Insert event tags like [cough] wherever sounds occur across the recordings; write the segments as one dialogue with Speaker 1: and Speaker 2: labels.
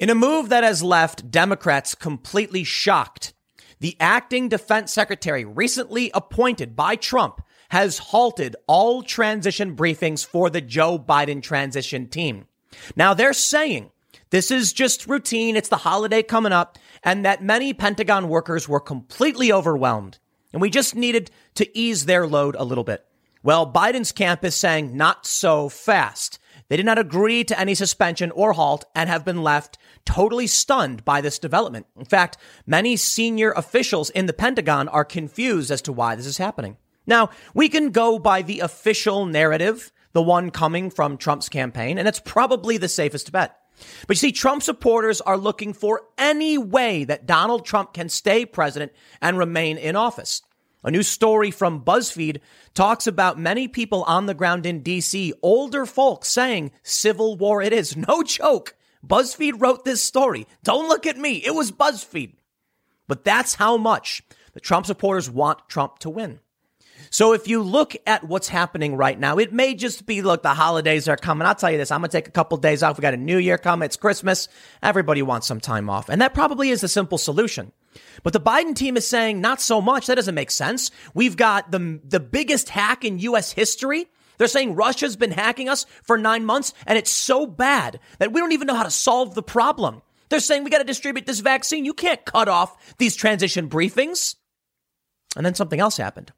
Speaker 1: In a move that has left Democrats completely shocked, the acting defense secretary recently appointed by Trump has halted all transition briefings for the Joe Biden transition team. Now they're saying this is just routine. It's the holiday coming up and that many Pentagon workers were completely overwhelmed and we just needed to ease their load a little bit. Well, Biden's camp is saying not so fast. They did not agree to any suspension or halt and have been left totally stunned by this development. In fact, many senior officials in the Pentagon are confused as to why this is happening. Now, we can go by the official narrative, the one coming from Trump's campaign, and it's probably the safest bet. But you see, Trump supporters are looking for any way that Donald Trump can stay president and remain in office. A new story from BuzzFeed talks about many people on the ground in DC, older folks saying civil war it is. No joke. BuzzFeed wrote this story. Don't look at me. It was BuzzFeed. But that's how much the Trump supporters want Trump to win. So if you look at what's happening right now, it may just be, look, the holidays are coming. I'll tell you this. I'm going to take a couple of days off. We got a new year coming. It's Christmas. Everybody wants some time off. And that probably is the simple solution. But the Biden team is saying not so much. That doesn't make sense. We've got the, the biggest hack in U.S. history. They're saying Russia's been hacking us for nine months and it's so bad that we don't even know how to solve the problem. They're saying we got to distribute this vaccine. You can't cut off these transition briefings. And then something else happened.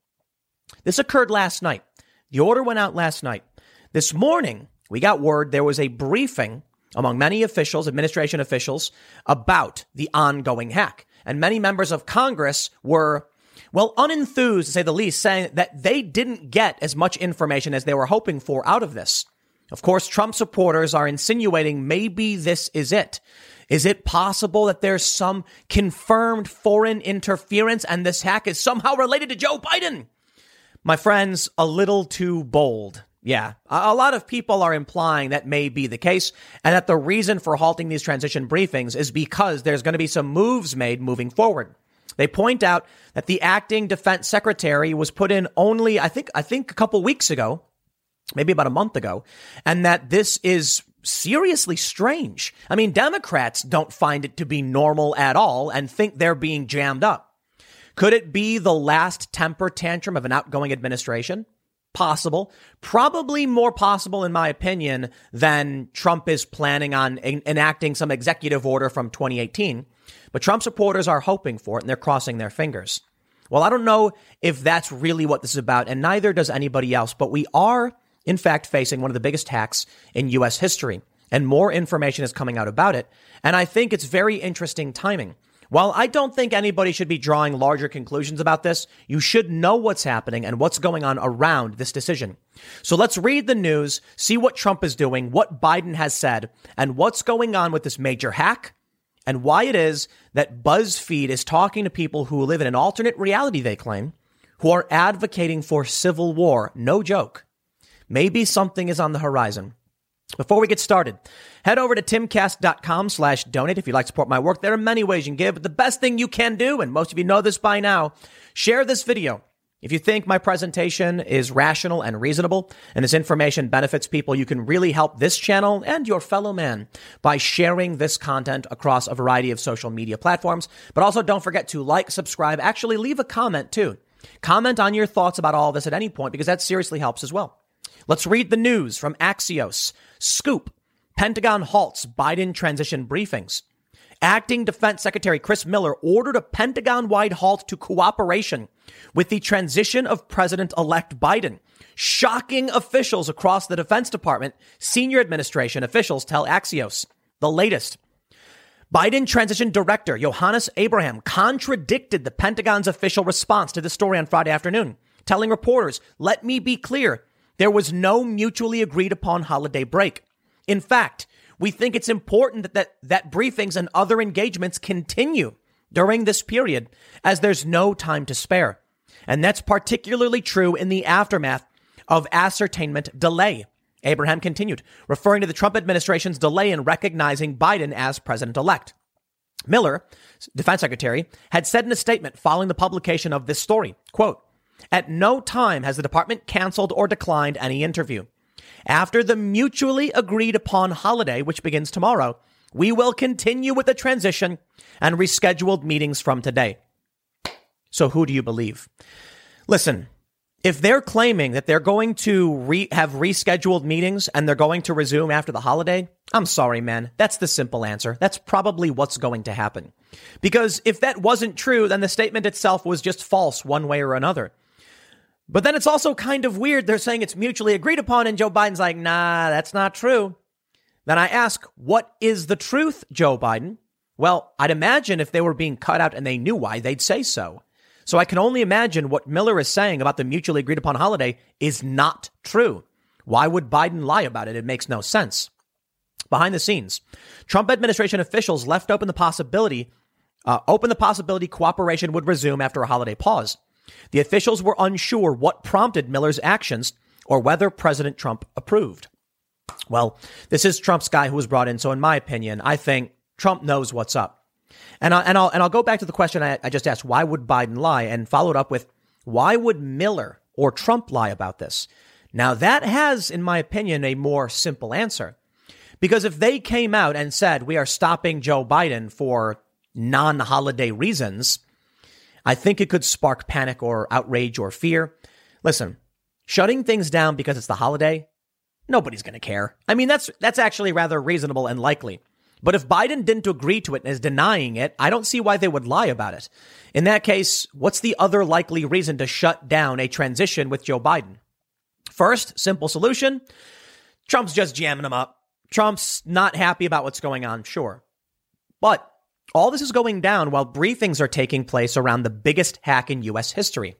Speaker 1: This occurred last night. The order went out last night. This morning, we got word there was a briefing among many officials, administration officials, about the ongoing hack. And many members of Congress were, well, unenthused to say the least, saying that they didn't get as much information as they were hoping for out of this. Of course, Trump supporters are insinuating maybe this is it. Is it possible that there's some confirmed foreign interference and this hack is somehow related to Joe Biden? My friends, a little too bold. Yeah, a lot of people are implying that may be the case and that the reason for halting these transition briefings is because there's going to be some moves made moving forward. They point out that the acting defense secretary was put in only, I think, I think a couple weeks ago, maybe about a month ago, and that this is seriously strange. I mean, Democrats don't find it to be normal at all and think they're being jammed up. Could it be the last temper tantrum of an outgoing administration? Possible. Probably more possible, in my opinion, than Trump is planning on en- enacting some executive order from 2018. But Trump supporters are hoping for it and they're crossing their fingers. Well, I don't know if that's really what this is about, and neither does anybody else, but we are, in fact, facing one of the biggest hacks in U.S. history, and more information is coming out about it. And I think it's very interesting timing. While I don't think anybody should be drawing larger conclusions about this, you should know what's happening and what's going on around this decision. So let's read the news, see what Trump is doing, what Biden has said, and what's going on with this major hack, and why it is that BuzzFeed is talking to people who live in an alternate reality, they claim, who are advocating for civil war. No joke. Maybe something is on the horizon. Before we get started, head over to timcast.com slash donate if you'd like to support my work. There are many ways you can give, but the best thing you can do, and most of you know this by now, share this video. If you think my presentation is rational and reasonable and this information benefits people, you can really help this channel and your fellow man by sharing this content across a variety of social media platforms. But also don't forget to like, subscribe, actually leave a comment too. Comment on your thoughts about all this at any point because that seriously helps as well. Let's read the news from Axios. Scoop. Pentagon halts Biden transition briefings. Acting Defense Secretary Chris Miller ordered a Pentagon wide halt to cooperation with the transition of President elect Biden. Shocking officials across the Defense Department, senior administration officials tell Axios. The latest. Biden transition director Yohannes Abraham contradicted the Pentagon's official response to the story on Friday afternoon, telling reporters, let me be clear. There was no mutually agreed upon holiday break. In fact, we think it's important that, that, that briefings and other engagements continue during this period as there's no time to spare. And that's particularly true in the aftermath of ascertainment delay. Abraham continued, referring to the Trump administration's delay in recognizing Biden as president elect. Miller, defense secretary, had said in a statement following the publication of this story, quote, at no time has the department canceled or declined any interview. After the mutually agreed upon holiday, which begins tomorrow, We will continue with the transition and rescheduled meetings from today. So who do you believe? Listen, if they're claiming that they're going to re- have rescheduled meetings and they're going to resume after the holiday, I'm sorry, man. That's the simple answer. That's probably what's going to happen. Because if that wasn't true, then the statement itself was just false one way or another. But then it's also kind of weird. They're saying it's mutually agreed upon, and Joe Biden's like, nah, that's not true. Then I ask, what is the truth, Joe Biden? Well, I'd imagine if they were being cut out and they knew why, they'd say so. So I can only imagine what Miller is saying about the mutually agreed upon holiday is not true. Why would Biden lie about it? It makes no sense. Behind the scenes, Trump administration officials left open the possibility, uh, open the possibility cooperation would resume after a holiday pause. The officials were unsure what prompted Miller's actions or whether President Trump approved. Well, this is Trump's guy who was brought in. So in my opinion, I think Trump knows what's up. And, I, and, I'll, and I'll go back to the question I, I just asked why would Biden lie? And followed up with why would Miller or Trump lie about this? Now, that has, in my opinion, a more simple answer. Because if they came out and said, we are stopping Joe Biden for non holiday reasons, I think it could spark panic or outrage or fear. Listen, shutting things down because it's the holiday, nobody's going to care. I mean, that's, that's actually rather reasonable and likely. But if Biden didn't agree to it and is denying it, I don't see why they would lie about it. In that case, what's the other likely reason to shut down a transition with Joe Biden? First, simple solution. Trump's just jamming them up. Trump's not happy about what's going on, sure. But all this is going down while briefings are taking place around the biggest hack in US history.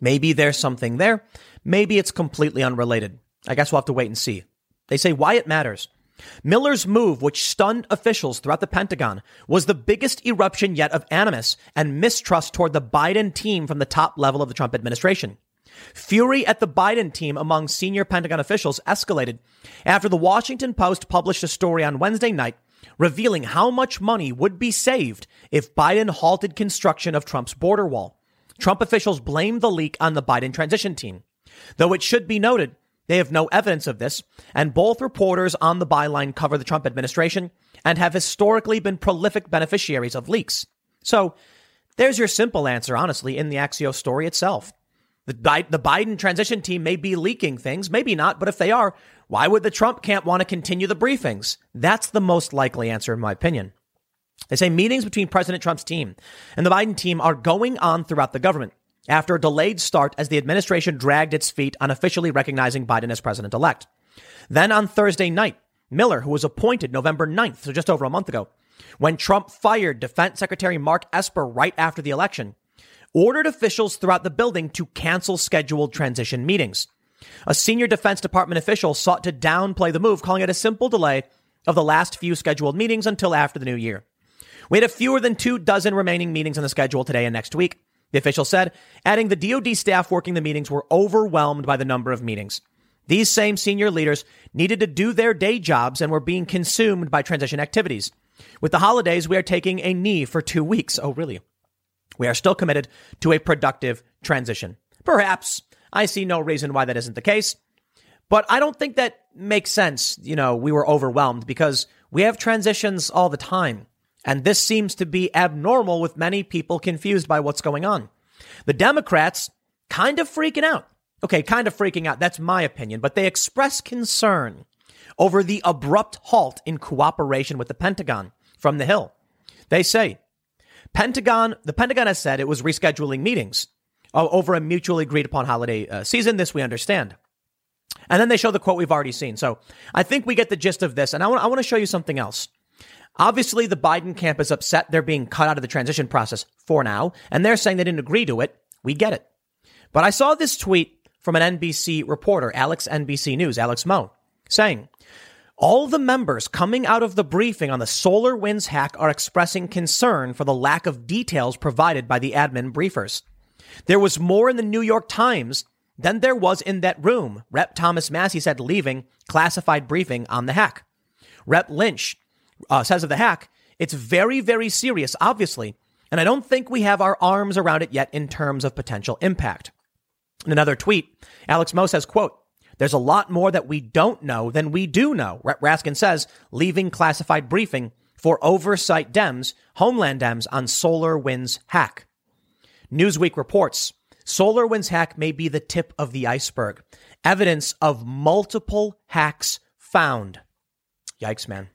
Speaker 1: Maybe there's something there. Maybe it's completely unrelated. I guess we'll have to wait and see. They say why it matters. Miller's move, which stunned officials throughout the Pentagon, was the biggest eruption yet of animus and mistrust toward the Biden team from the top level of the Trump administration. Fury at the Biden team among senior Pentagon officials escalated after the Washington Post published a story on Wednesday night revealing how much money would be saved if Biden halted construction of Trump's border wall. Trump officials blame the leak on the Biden transition team. Though it should be noted, they have no evidence of this, and both reporters on the byline cover the Trump administration and have historically been prolific beneficiaries of leaks. So there's your simple answer, honestly, in the Axios story itself. The, the Biden transition team may be leaking things, maybe not, but if they are, why would the Trump camp want to continue the briefings? That's the most likely answer, in my opinion. They say meetings between President Trump's team and the Biden team are going on throughout the government after a delayed start as the administration dragged its feet on officially recognizing Biden as president elect. Then on Thursday night, Miller, who was appointed November 9th, so just over a month ago, when Trump fired Defense Secretary Mark Esper right after the election, ordered officials throughout the building to cancel scheduled transition meetings. A senior Defense Department official sought to downplay the move, calling it a simple delay of the last few scheduled meetings until after the new year. We had fewer than two dozen remaining meetings on the schedule today and next week. The official said, adding the DoD staff working the meetings were overwhelmed by the number of meetings. These same senior leaders needed to do their day jobs and were being consumed by transition activities. With the holidays, we are taking a knee for two weeks. Oh, really? We are still committed to a productive transition. Perhaps I see no reason why that isn't the case, but I don't think that makes sense. You know, we were overwhelmed because we have transitions all the time. And this seems to be abnormal with many people confused by what's going on. The Democrats kind of freaking out. Okay, kind of freaking out. That's my opinion, but they express concern over the abrupt halt in cooperation with the Pentagon from the Hill. They say, Pentagon, the Pentagon has said it was rescheduling meetings over a mutually agreed upon holiday uh, season. This we understand. And then they show the quote we've already seen. So I think we get the gist of this. And I want, I want to show you something else. Obviously, the Biden camp is upset they're being cut out of the transition process for now, and they're saying they didn't agree to it. We get it. But I saw this tweet from an NBC reporter, Alex NBC News, Alex Moe, saying, all the members coming out of the briefing on the SolarWinds hack are expressing concern for the lack of details provided by the admin briefers. There was more in the New York Times than there was in that room, Rep. Thomas Massie said leaving classified briefing on the hack. Rep. Lynch uh, says of the hack, it's very, very serious, obviously, and I don't think we have our arms around it yet in terms of potential impact. In another tweet, Alex Moe says, quote, There's a lot more that we don't know than we do know. Raskin says, leaving classified briefing for oversight Dems, Homeland Dems on SolarWinds hack. Newsweek reports SolarWinds hack may be the tip of the iceberg. Evidence of multiple hacks found. Yikes, man.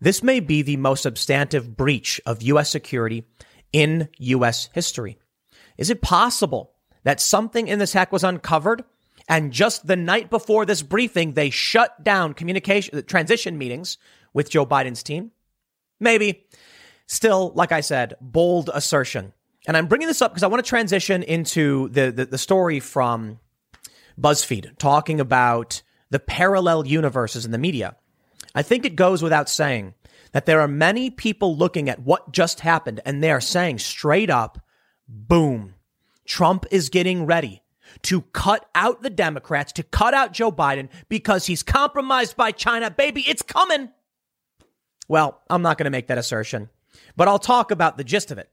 Speaker 1: This may be the most substantive breach of U.S. security in U.S. history. Is it possible that something in this hack was uncovered and just the night before this briefing, they shut down communication, uh, transition meetings with Joe Biden's team? Maybe. Still, like I said, bold assertion. And I'm bringing this up because I want to transition into the, the, the story from BuzzFeed talking about the parallel universes in the media. I think it goes without saying that there are many people looking at what just happened and they are saying straight up, boom, Trump is getting ready to cut out the Democrats, to cut out Joe Biden because he's compromised by China. Baby, it's coming. Well, I'm not going to make that assertion, but I'll talk about the gist of it.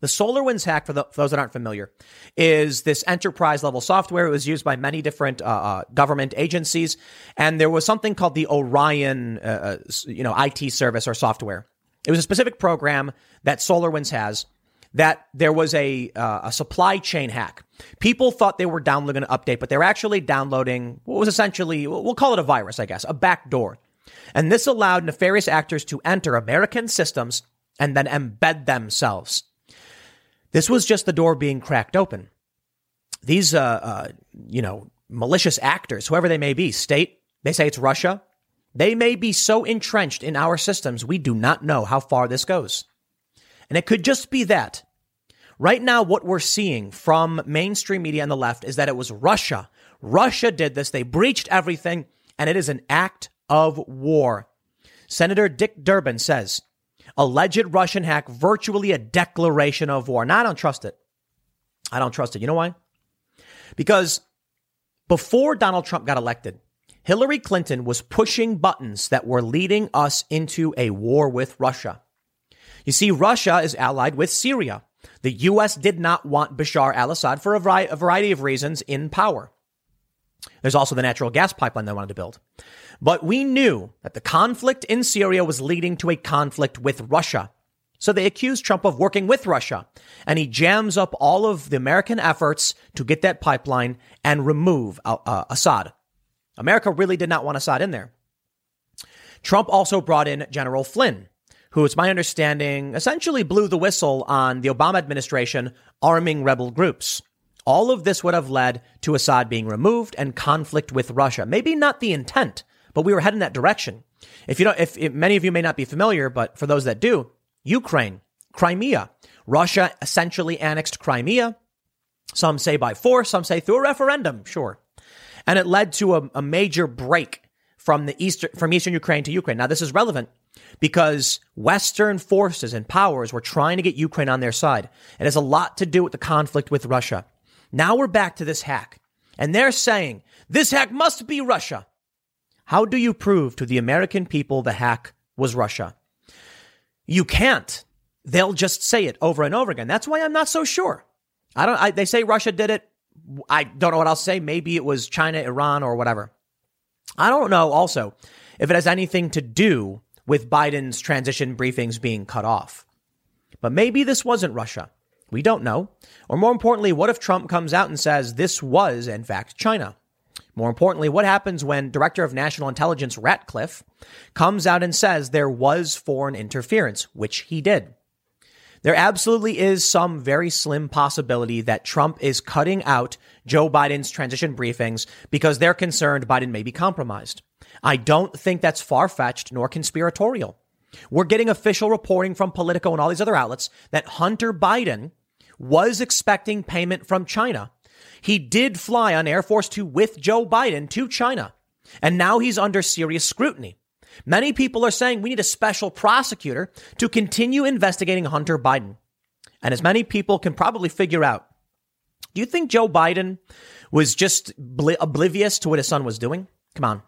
Speaker 1: The SolarWinds hack, for, the, for, those that aren't familiar, is this enterprise level software. It was used by many different uh, uh, government agencies, and there was something called the Orion, uh, uh you know, IT service or software. It was a specific program that SolarWinds has that there was a uh, a supply chain hack. People thought they were downloading an update, but they were actually downloading what was essentially we'll call it a virus, I guess, a backdoor. And this allowed nefarious actors to enter American systems and then embed themselves this was just the door being cracked open. These, uh, uh, you know, malicious actors, whoever they may be, state, they say it's Russia. They may be so entrenched in our systems, we do not know how far this goes. And it could just be that. Right now, what we're seeing from mainstream media on the left is that it was Russia. Russia did this. They breached everything, and it is an act of war. Senator Dick Durbin says alleged Russian hack, virtually a declaration of war. Now, I don't trust it. I don't trust it. You know why? Because before Donald Trump got elected, Hillary Clinton was pushing buttons that were leading us into a war with Russia. You see, Russia is allied with Syria. The U.S. did not want Bashar al Assad for a variety of reasons in power. There's also the natural gas pipeline they wanted to build. But we knew that the conflict in Syria was leading to a conflict with Russia. So they accused Trump of working with Russia. And he jams up all of the American efforts to get that pipeline and remove uh, Assad. America really did not want Assad in there. Trump also brought in General Flynn, who, it's my understanding, essentially blew the whistle on the Obama administration arming rebel groups. All of this would have led to Assad being removed and conflict with Russia. Maybe not the intent, but we were heading that direction. If you don't, if, if many of you may not be familiar, but for those that do, Ukraine, Crimea, Russia essentially annexed Crimea. Some say by force, some say through a referendum, sure. And it led to a, a major break from the eastern, from eastern Ukraine to Ukraine. Now, this is relevant because Western forces and powers were trying to get Ukraine on their side. It has a lot to do with the conflict with Russia. Now we're back to this hack. And they're saying this hack must be Russia. How do you prove to the American people the hack was Russia? You can't. They'll just say it over and over again. That's why I'm not so sure. I don't, I, they say Russia did it. I don't know what I'll say. Maybe it was China, Iran, or whatever. I don't know also if it has anything to do with Biden's transition briefings being cut off. But maybe this wasn't Russia. We don't know. Or more importantly, what if Trump comes out and says this was, in fact, China? More importantly, what happens when Director of National Intelligence Ratcliffe comes out and says there was foreign interference, which he did? There absolutely is some very slim possibility that Trump is cutting out Joe Biden's transition briefings because they're concerned Biden may be compromised. I don't think that's far fetched nor conspiratorial. We're getting official reporting from Politico and all these other outlets that Hunter Biden was expecting payment from China he did fly on Air Force Two with Joe Biden to China, and now he's under serious scrutiny. Many people are saying we need a special prosecutor to continue investigating Hunter Biden. And as many people can probably figure out, do you think Joe Biden was just oblivious to what his son was doing? Come on.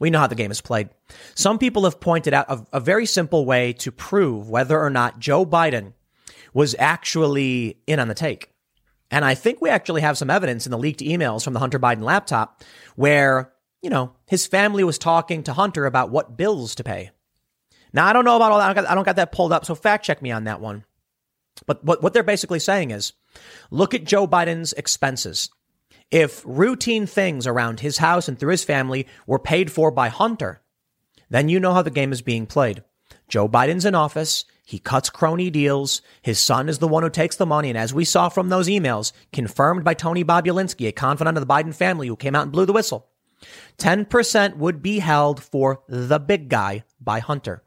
Speaker 1: We know how the game is played. Some people have pointed out a, a very simple way to prove whether or not Joe Biden was actually in on the take. And I think we actually have some evidence in the leaked emails from the Hunter Biden laptop where, you know, his family was talking to Hunter about what bills to pay. Now, I don't know about all that. I don't got, I don't got that pulled up. So fact check me on that one. But what, what they're basically saying is look at Joe Biden's expenses. If routine things around his house and through his family were paid for by Hunter, then you know how the game is being played. Joe Biden's in office. He cuts crony deals. His son is the one who takes the money. And as we saw from those emails, confirmed by Tony Bobulinski, a confidant of the Biden family who came out and blew the whistle, 10% would be held for the big guy by Hunter.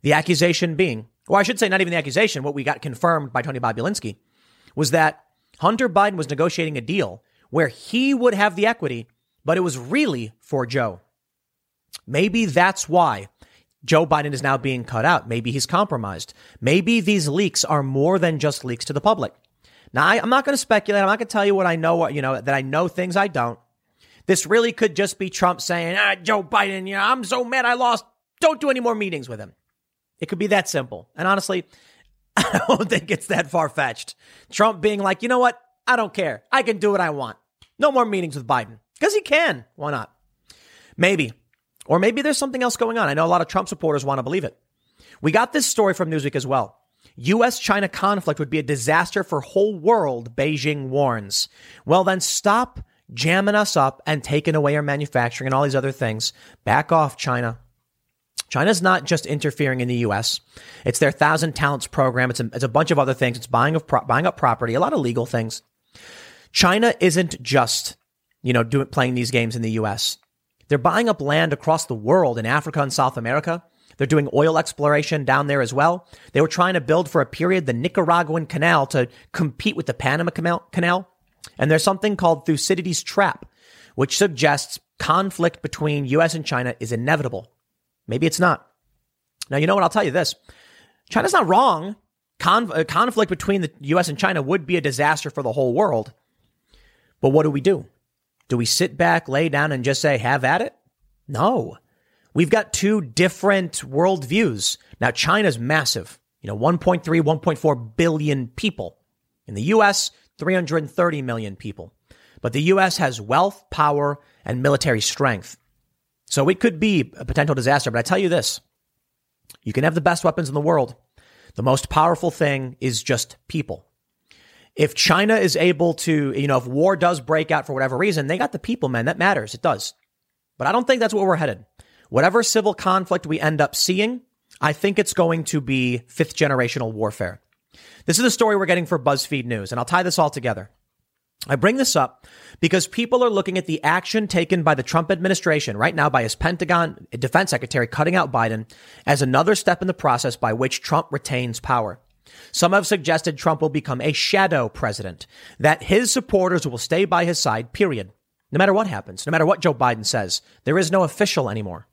Speaker 1: The accusation being, or I should say, not even the accusation, what we got confirmed by Tony Bobulinski was that Hunter Biden was negotiating a deal where he would have the equity, but it was really for Joe. Maybe that's why Joe Biden is now being cut out. Maybe he's compromised. Maybe these leaks are more than just leaks to the public. Now, I, am not going to speculate. I'm not going to tell you what I know, you know, that I know things I don't. This really could just be Trump saying, ah, Joe Biden, you know, I'm so mad I lost. Don't do any more meetings with him. It could be that simple. And honestly, [laughs] I don't think it's that far fetched. Trump being like, you know what? I don't care. I can do what I want. No more meetings with Biden. Because he can. Why not? Maybe. Or maybe there's something else going on. I know a lot of Trump supporters want to believe it. We got this story from Newsweek as well. US China conflict would be a disaster for whole world, Beijing warns. Well, then stop jamming us up and taking away our manufacturing and all these other things. Back off, China. China's not just interfering in the U.S. It's their Thousand Talents program. It's a, it's a bunch of other things. It's buying of pro- buying up property, a lot of legal things. China isn't just you know doing playing these games in the U.S. They're buying up land across the world in Africa and South America. They're doing oil exploration down there as well. They were trying to build for a period the Nicaraguan Canal to compete with the Panama Canal. And there's something called Thucydides' trap, which suggests conflict between US and China is inevitable. Maybe it's not. Now, you know what? I'll tell you this China's not wrong. Uh, conflict between the US and China would be a disaster for the whole world. But what do we do? Do we sit back, lay down, and just say, have at it? No. We've got two different worldviews. Now, China's massive, you know, 1.3, 1.4 billion people. In the US, 330 million people. But the US has wealth, power, and military strength. So it could be a potential disaster. But I tell you this you can have the best weapons in the world. The most powerful thing is just people if China is able to, you know, if war does break out for whatever reason, they got the people, man. That matters. It does. But I don't think that's where we're headed. Whatever civil conflict we end up seeing, I think it's going to be fifth generational warfare. This is the story we're getting for BuzzFeed News, and I'll tie this all together. I bring this up because people are looking at the action taken by the Trump administration right now by his Pentagon defense secretary cutting out Biden as another step in the process by which Trump retains power. Some have suggested Trump will become a shadow president, that his supporters will stay by his side, period. No matter what happens, no matter what Joe Biden says, there is no official anymore.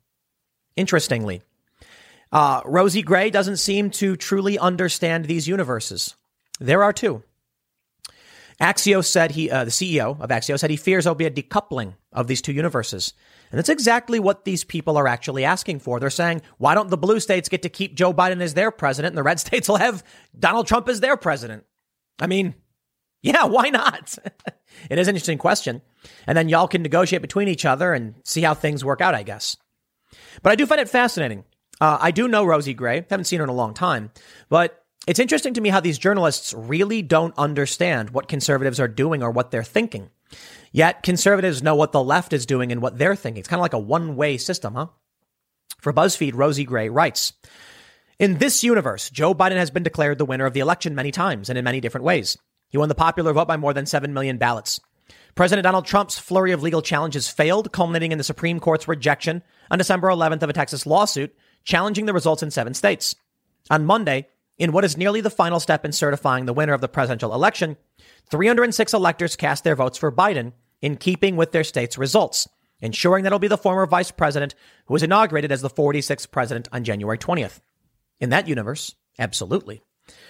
Speaker 1: Interestingly, uh, Rosie Gray doesn't seem to truly understand these universes. There are two. Axios said he, uh, the CEO of Axios said he fears there'll be a decoupling of these two universes. And that's exactly what these people are actually asking for. They're saying, why don't the blue states get to keep Joe Biden as their president and the red [laughs] states will have Donald Trump as their president? I mean, yeah, [laughs] why not? [laughs] it is an interesting question. And then y'all can negotiate between each other and see how things work out, I guess. But I do find it fascinating. Uh, I do know Rosie Gray, haven't seen her in a long time, but it's interesting to me how these journalists really don't understand what conservatives are doing or what they're thinking. Yet conservatives know what the left is doing and what they're thinking. It's kind of like a one way system, huh? For BuzzFeed, Rosie Gray writes In this universe, Joe Biden has been declared the winner of the election many times and in many different ways. He won the popular vote by more than 7 million ballots. President Donald Trump's flurry of legal challenges failed, culminating in the Supreme Court's rejection on December 11th of a Texas lawsuit challenging the results in seven states. On Monday, in what is nearly the final step in certifying the winner of the presidential election, 306 electors cast their votes for Biden in keeping with their state's results, ensuring that it'll be the former vice president who was inaugurated as the 46th president on January 20th. In that universe, absolutely.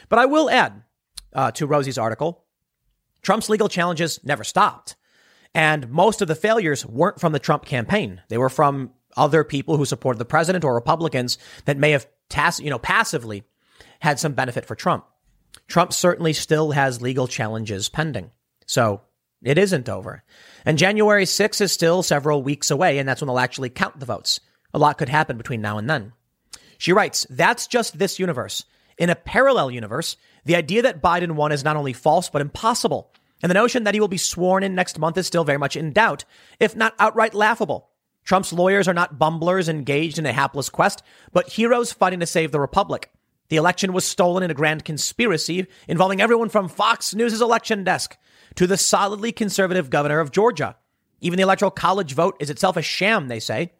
Speaker 1: But I will add uh, to Rosie's article Trump's legal challenges never stopped. And most of the failures weren't from the Trump campaign. They were from other people who supported the president or Republicans that may have tac- you know, passively had some benefit for Trump. Trump certainly still has legal challenges pending. So it isn't over. And January 6th is still several weeks away, and that's when they'll actually count the votes. A lot could happen between now and then. She writes, that's just this universe. In a parallel universe, the idea that Biden won is not only false, but impossible. And the notion that he will be sworn in next month is still very much in doubt, if not outright laughable. Trump's lawyers are not bumblers engaged in a hapless quest, but heroes fighting to save the republic. The election was stolen in a grand conspiracy involving everyone from Fox News' election desk to the solidly conservative governor of Georgia. Even the electoral college vote is itself a sham, they say,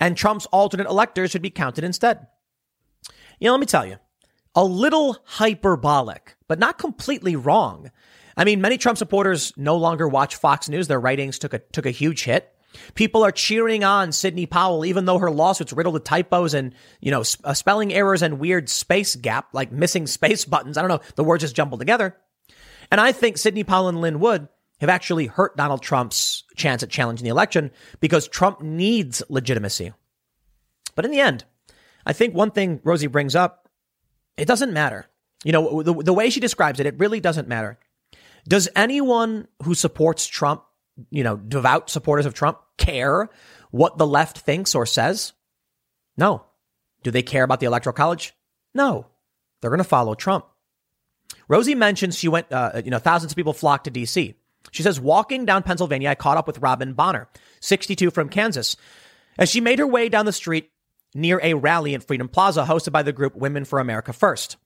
Speaker 1: and Trump's alternate electors should be counted instead. You know, let me tell you, a little hyperbolic, but not completely wrong. I mean, many Trump supporters no longer watch Fox News. Their ratings took a, took a huge hit. People are cheering on Sidney Powell, even though her lawsuit's riddled with typos and, you know, uh, spelling errors and weird space gap, like missing space [laughs] buttons. I don't know. The words just jumbled together. And I think Sidney Powell and Lin Wood have actually hurt Donald Trump's chance at challenging the election because Trump needs legitimacy. But in the end, I think one thing Rosie brings up, it doesn't matter. You know, the, the way she describes it, it really doesn't matter. Does anyone who supports Trump, you know, devout supporters of Trump, care what the left thinks or says? No. Do they care about the Electoral College? No. They're going to follow Trump. Rosie mentions she went, uh, you know, thousands of people flocked to D.C. She says, walking down Pennsylvania, I caught up with Robin Bonner, 62 from Kansas. As she made her way down the street near a rally in Freedom Plaza hosted by the group Women for America First.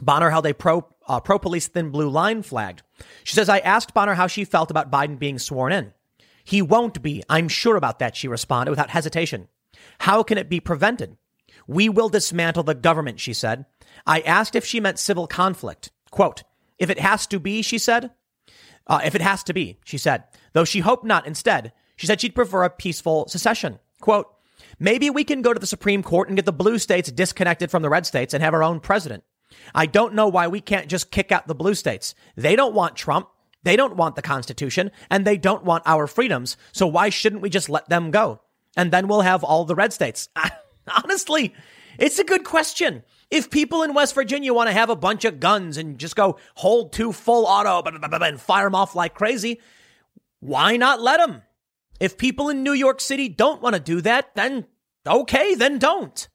Speaker 1: Bonner held a pro uh, pro police thin blue line flagged. She says, I asked Bonner how she felt about Biden being sworn in. He won't be. I'm sure about that, she responded without hesitation. How can it be prevented? We will dismantle the government, she said. I asked if she meant civil conflict. Quote, if it has to be, she said. Uh, if it has to be, she said, though she hoped not. Instead, she said she'd prefer a peaceful secession. Quote, maybe we can go to the Supreme Court and get the blue states disconnected from the red states and have our own president. I don't know why we can't just kick out the blue states. They don't want Trump. They don't want the Constitution and they don't want our freedoms. So why shouldn't we just let them go? And then we'll have all the red states. [laughs] Honestly, it's a good question. If people in West Virginia want to have a bunch of guns and just go hold two full auto and fire them off like crazy, why not let them? If people in New York City don't want to do that, then okay, then don't.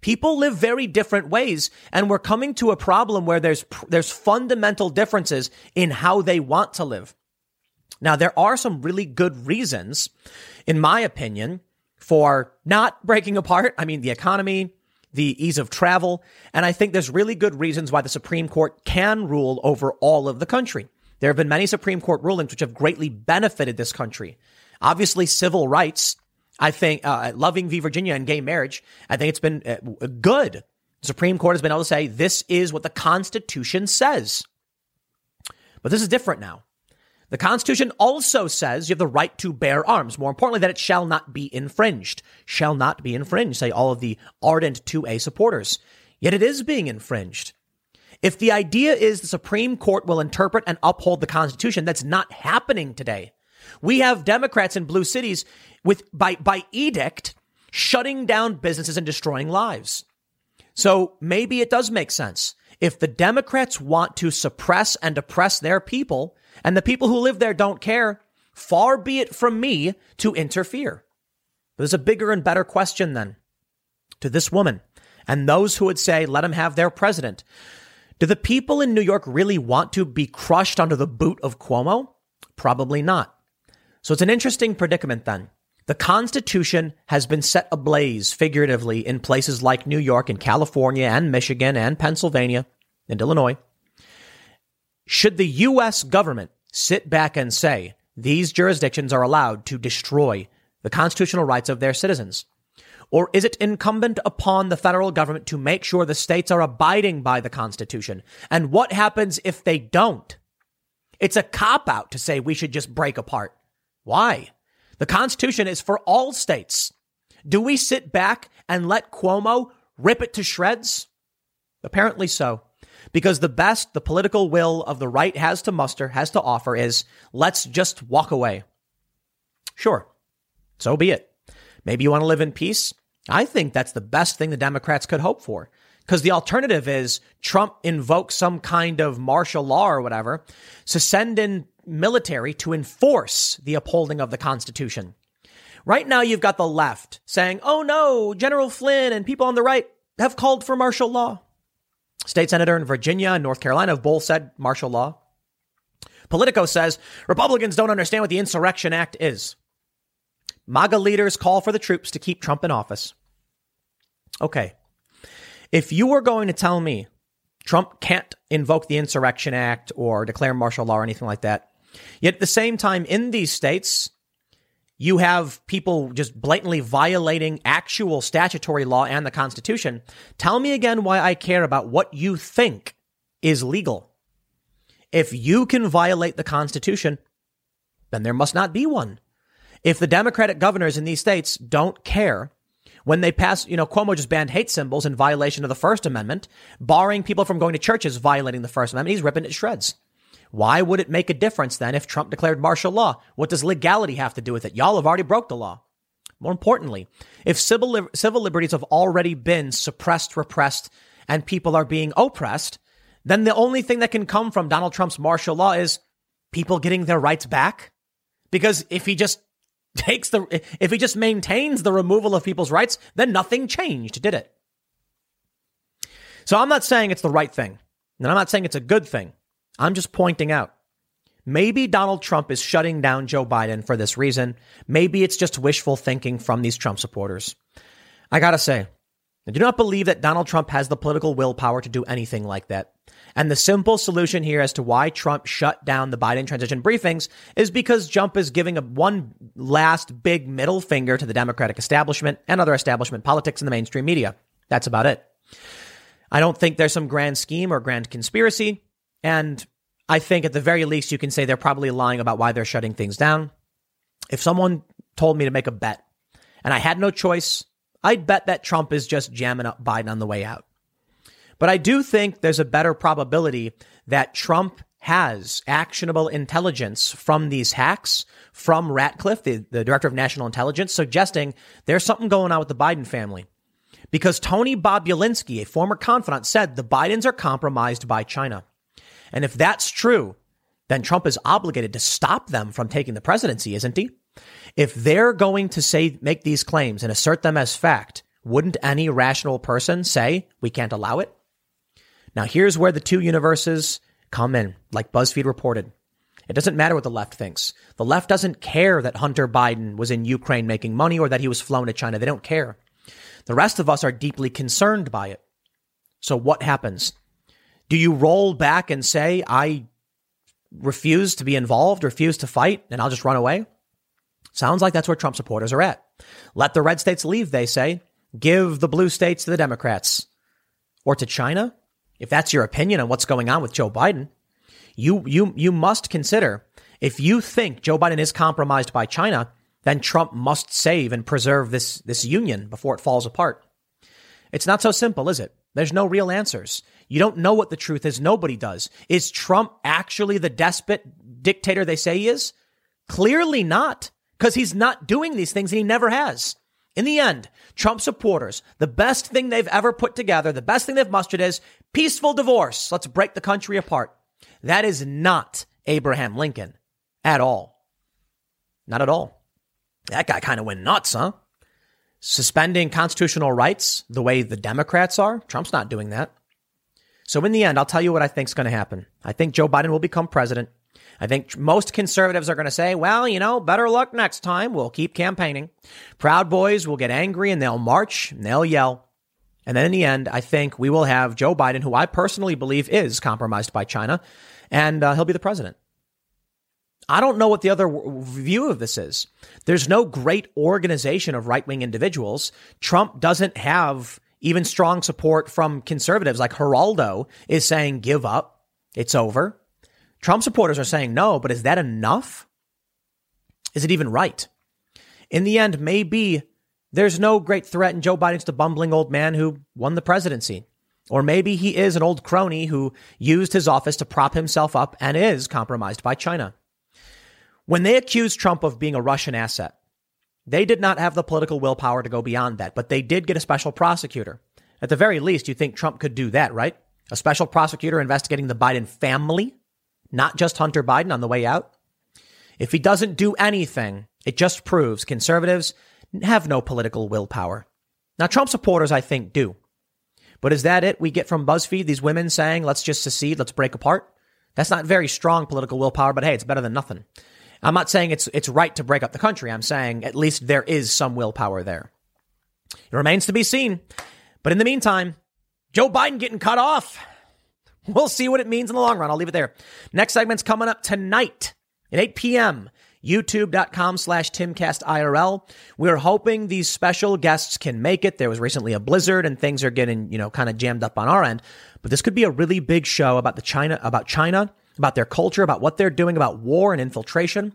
Speaker 1: People live very different ways, and we're coming to a problem where there's there's fundamental differences in how they want to live. Now, there are some really good reasons, in my opinion, for not breaking apart. I mean, the economy, the ease of travel, and I think there's really good reasons why the Supreme Court can rule over all of the country. There have been many Supreme Court rulings which have greatly benefited this country. Obviously, civil rights I think uh, loving v Virginia and gay marriage, I think it's been uh, good. The Supreme Court has been able to say this is what the Constitution says. But this is different now. The Constitution also says you have the right to bear arms. More importantly, that it shall not be infringed. Shall not be infringed, say all of the ardent 2A supporters. Yet it is being infringed. If the idea is the Supreme Court will interpret and uphold the Constitution, that's not happening today. We have Democrats in blue cities with by by edict shutting down businesses and destroying lives. So maybe it does make sense. If the Democrats want to suppress and oppress their people and the people who live there don't care, far be it from me to interfere. There's a bigger and better question then to this woman and those who would say, let them have their president. Do the people in New York really want to be crushed under the boot of Cuomo? Probably not. So it's an interesting predicament then. The Constitution has been set ablaze figuratively in places like New York and California and Michigan and Pennsylvania and Illinois. Should the U.S. government sit back and say these jurisdictions are allowed to destroy the constitutional rights of their citizens? Or is it incumbent upon the federal government to make sure the states are abiding by the Constitution? And what happens if they don't? It's a cop out to say we should just break apart. Why? The Constitution is for all states. Do we sit back and let Cuomo rip it to shreds? Apparently so. Because the best the political will of the right has to muster, has to offer is let's just walk away. Sure. So be it. Maybe you want to live in peace. I think that's the best thing the Democrats could hope for. Because the alternative is Trump invokes some kind of martial law or whatever to send in military to enforce the upholding of the Constitution. Right now, you've got the left saying, oh no, General Flynn and people on the right have called for martial law. State senator in Virginia and North Carolina have both said martial law. Politico says Republicans don't understand what the Insurrection Act is. MAGA leaders call for the troops to keep Trump in office. Okay. If you were going to tell me Trump can't invoke the Insurrection Act or declare martial law or anything like that, yet at the same time, in these states, you have people just blatantly violating actual statutory law and the Constitution. Tell me again why I care about what you think is legal. If you can violate the Constitution, then there must not be one. If the Democratic governors in these states don't care when they pass, you know, Cuomo just banned hate symbols in violation of the First Amendment, barring people from going to churches violating the First Amendment. He's ripping it shreds. Why would it make a difference then if Trump declared martial law? What does legality have to do with it? Y'all have already broke the law. More importantly, if civil, civil liberties have already been suppressed, repressed, and people are being oppressed, then the only thing that can come from Donald Trump's martial law is people getting their rights back. Because if he just [laughs] takes the, if he just maintains the removal of people's rights, then nothing changed, did it? So I'm not saying it's the right thing. And I'm not saying it's a good thing. I'm just pointing out. Maybe Donald Trump is shutting down Joe Biden for this reason. Maybe it's just wishful thinking from these Trump supporters. I gotta say, I do not believe that Donald Trump has the political willpower to do anything like that. And the simple solution here as to why Trump shut down the Biden transition briefings is because Trump is giving a one last big middle finger to the Democratic establishment and other establishment politics in the mainstream media. That's about it. I don't think there's some grand scheme or grand conspiracy. And I think at the very least, you can say they're probably lying about why they're shutting things down. If someone told me to make a bet and I had no choice, I'd bet that Trump is just jamming up Biden on the way out. But I do think there's a better probability that Trump has actionable intelligence from these hacks from Ratcliffe, the, the director of national intelligence, suggesting there's something going on with the Biden family. Because Tony Bobulinski, a former confidant, said the Bidens are compromised by China. And if that's true, then Trump is obligated to stop them from taking the presidency, isn't he? If they're going to say, make these claims and assert them as fact, wouldn't any rational person say we can't allow it? Now, here's where the two universes come in, like BuzzFeed reported. It doesn't matter what the left thinks. The left doesn't care that Hunter Biden was in Ukraine making money or that he was flown to China. They don't care. The rest of us are deeply concerned by it. So what happens? Do you roll back and say, I refuse to be involved, refuse to fight, and I'll just run away? Sounds like that's where Trump supporters are at. Let the red states leave, they say. Give the blue states to the Democrats. Or to China? If that's your opinion on what's going on with Joe Biden, you, you, you must consider if you think Joe Biden is compromised by China, then Trump must save and preserve this, this union before it falls apart. It's not so simple, is it? There's no real answers. You don't know what the truth is. Nobody does. Is Trump actually the despot dictator they say he is? Clearly not, because he's not doing these things and he never has. In the end, Trump supporters, the best thing they've ever put together, the best thing they've mustered is peaceful divorce. Let's break the country apart. That is not Abraham Lincoln at all. Not at all. That guy kind of went nuts, huh? Suspending constitutional rights the way the Democrats are. Trump's not doing that. So in the end, I'll tell you what I think is going to happen. I think Joe Biden will become president. I think most conservatives are going to say, well, you know, better luck next time. We'll keep campaigning. Proud Boys will get angry and they'll march and they'll yell. And then in the end, I think we will have Joe Biden, who I personally believe is compromised by China, and uh, he'll be the president. I don't know what the other view of this is. There's no great organization of right wing individuals. Trump doesn't have even strong support from conservatives like Geraldo is saying, give up. It's over. Trump supporters are saying no, but is that enough? Is it even right? In the end, maybe there's no great threat and Joe Biden's the bumbling old man who won the presidency. Or maybe he is an old crony who used his office to prop himself up and is compromised by China. When they accuse Trump of being a Russian asset, they did not have the political willpower to go beyond that, but they did get a special prosecutor. At the very least, you think Trump could do that, right? A special prosecutor investigating the Biden family, not just Hunter Biden on the way out. If he doesn't do anything, it just proves conservatives have no political willpower. Now, Trump supporters, I think, do. But is that it we get from BuzzFeed? These women saying, let's just secede, let's break apart? That's not very strong political willpower, but hey, it's better than nothing. I'm not saying it's, it's right to break up the country. I'm saying at least there is some willpower there. It remains to be seen. But in the meantime, Joe Biden getting cut off. [laughs] We'll see what it means in the long run. I'll leave it there. Next segment's coming up tonight at 8 p.m. YouTube.com slash TimCastIRL. We're hoping these special guests can make it. There was recently a blizzard and things are getting, you know, kind of jammed up on our end. But this could be a really big show about the China, about China, about their culture, about what they're doing, about war and infiltration.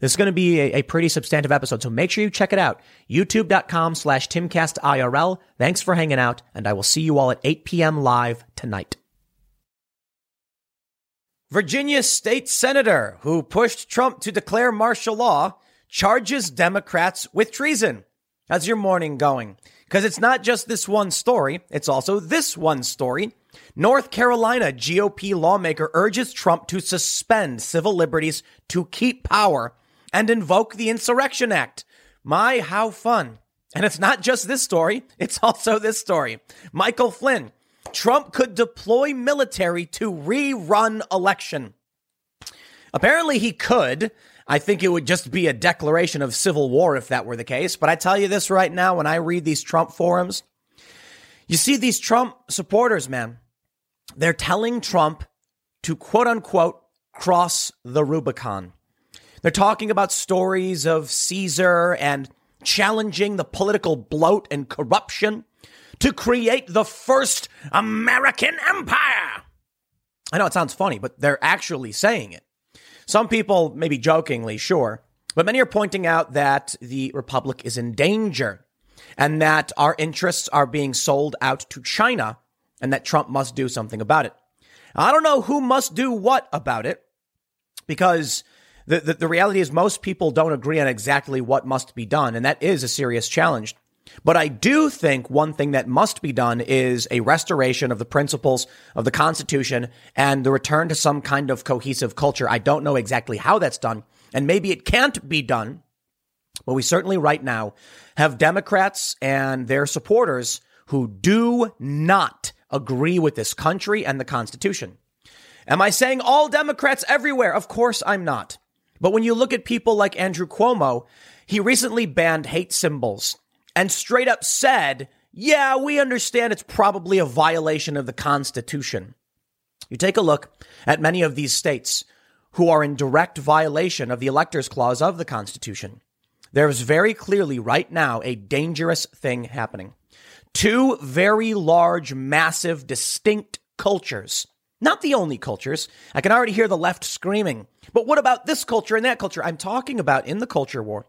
Speaker 1: This is going to be a, a, pretty substantive episode, so make sure you check it out. YouTube.com slash TimCastIRL. Thanks for hanging out, and I will see you all at 8 p.m. live tonight. Virginia state senator who pushed Trump to declare martial law charges Democrats with treason. How's your morning going? Because it's not just this one story, it's also this one story. North Carolina GOP lawmaker urges Trump to suspend civil liberties to keep power and invoke the Insurrection Act. My, how fun. And it's not just this story, it's also this story. Michael Flynn, Trump could deploy military to rerun election. Apparently, he could. I think it would just be a declaration of civil war if that were the case. But I tell you this right now when I read these Trump forums, you see these Trump supporters, man, they're telling Trump to quote unquote cross the Rubicon. They're talking about stories of Caesar and challenging the political bloat and corruption to create the first American empire. I know it sounds funny, but they're actually saying it. Some people, maybe jokingly, sure, but many are pointing out that the republic is in danger and that our interests are being sold out to China and that Trump must do something about it. I don't know who must do what about it because the, the, the reality is most people don't agree on exactly what must be done, and that is a serious challenge. But I do think one thing that must be done is a restoration of the principles of the Constitution and the return to some kind of cohesive culture. I don't know exactly how that's done, and maybe it can't be done. But we certainly right now have Democrats and their supporters who do not agree with this country and the Constitution. Am I saying all Democrats everywhere? Of course I'm not. But when you look at people like Andrew Cuomo, he recently banned hate symbols and straight up said, yeah, we understand it's probably a violation of the Constitution. You take a look at many of these states who are in direct violation of the Electors Clause of the Constitution. There's very clearly right now a dangerous thing happening. Two very large, massive, distinct cultures. Not the only cultures. I can already hear the left screaming. But what about this culture and that culture? I'm talking about in the culture war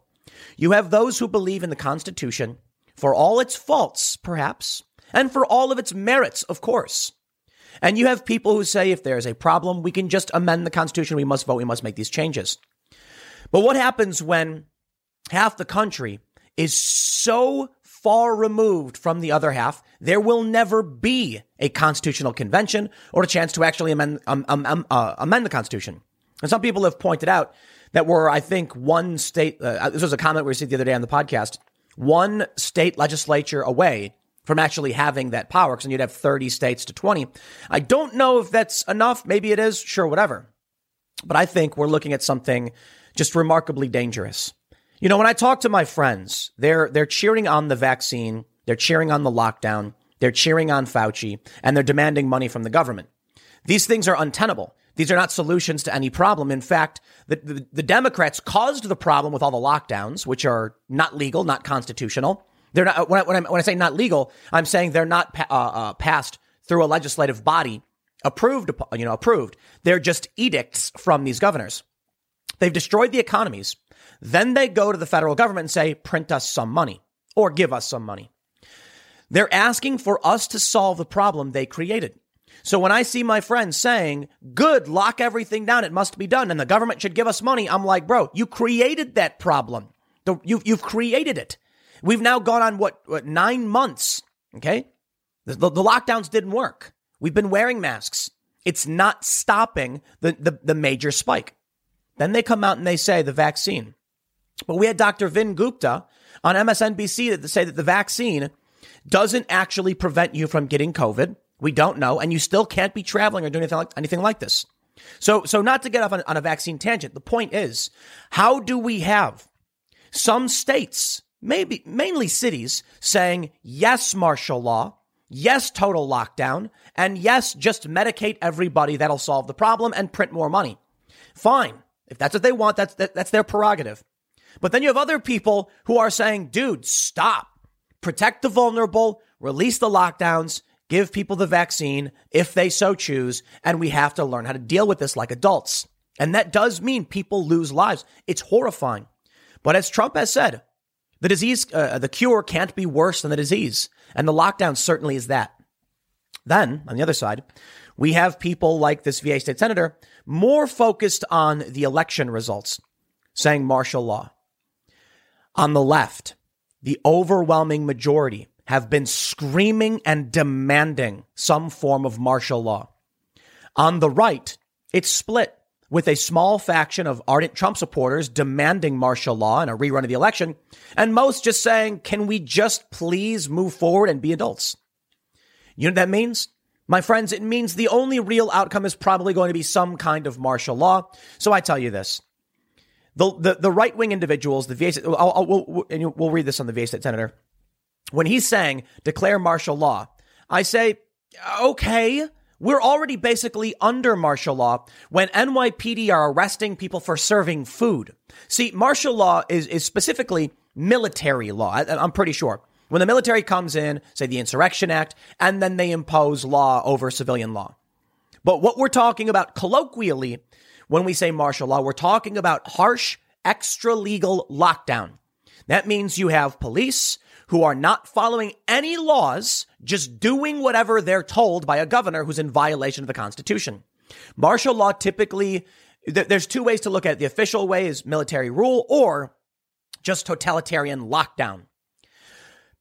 Speaker 1: you have those who believe in the Constitution for all its faults, perhaps, and for all of its merits, of course. And you have people who say if there's a problem, we can just amend the Constitution, we must vote, we must make these changes. But what happens when half the country is so far removed from the other half, there will never be a constitutional convention or a chance to actually amend, um, um, um, uh, amend the Constitution. And some people have pointed out that were, I think, one state. Uh, this was a comment we received the other day on the podcast. One state legislature away from actually having that power, because then you'd have 30 states to 20. I don't know if that's enough. Maybe it is. Sure, whatever. But I think we're looking at something just remarkably dangerous. You know, when I talk to my friends, they're they're cheering on the vaccine, they're cheering on the lockdown, they're cheering on Fauci, and they're demanding money from the government. These things are untenable. These are not solutions to any problem. In fact, the, the, the, Democrats caused the problem with all the lockdowns, which are not legal, not constitutional. They're not, when I, when I, when I say not legal, I'm saying they're not pa- uh, uh, passed through a legislative body approved, you know, approved. They're just edicts from these governors. They've destroyed the economies. Then they go to the federal government and say, print us some money or give us some money. They're asking for us to solve the problem they created. So when I see my friends saying, good, lock everything down, it must be done, and the government should give us money, I'm like, bro, you created that problem. You've, you've created it. We've now gone on what, what nine months, okay? The, the, the, lockdowns didn't work. We've been wearing masks. It's not stopping the, the, the major spike. Then they come out and they say the vaccine. But we had Dr. Vin Gupta on MSNBC that say that the vaccine doesn't actually prevent you from getting COVID. We don't know, and you still can't be traveling or doing anything like, anything like this. So, so not to get off on, on a vaccine tangent, the point is, how do we have some states, maybe mainly cities, saying yes, martial law, yes, total lockdown, and yes, just medicate everybody. That'll solve the problem and print more money. Fine. If that's what they want, that's, that, that's their prerogative. But then you have other people who are saying, dude, stop. Protect the vulnerable, release the lockdowns, give people the vaccine if they so choose, and we have to learn how to deal with this like adults. And that does mean people lose lives. It's horrifying. But as Trump has said, the disease, uh, the cure can't be worse than the disease. And the lockdown certainly is that. Then, on the other side, we have people like this VA state senator more focused on the election results, saying martial law. On the left, the overwhelming majority have been screaming and demanding some form of martial law. On the right, it's split with a small faction of ardent Trump supporters demanding martial law and a rerun of the election, and most just saying, can we just please move forward and be adults? You know what that means? My friends, it means the only real outcome is probably going to be some kind of martial law. So I tell you this. The, the, the right wing individuals, the VA, I'll, I'll, we'll, and we'll read this on the VA State Senator. When he's saying declare martial law, I say, okay, we're already basically under martial law when NYPD are arresting people for serving food. See, martial law is, is specifically military law. I, I'm pretty sure. When the military comes in, say the Insurrection Act, and then they impose law over civilian law. But what we're talking about colloquially when we say martial law, we're talking about harsh, extra legal lockdown. That means you have police who are not following any laws, just doing whatever they're told by a governor who's in violation of the Constitution. Martial law typically, there's two ways to look at it. The official way is military rule or just totalitarian lockdown.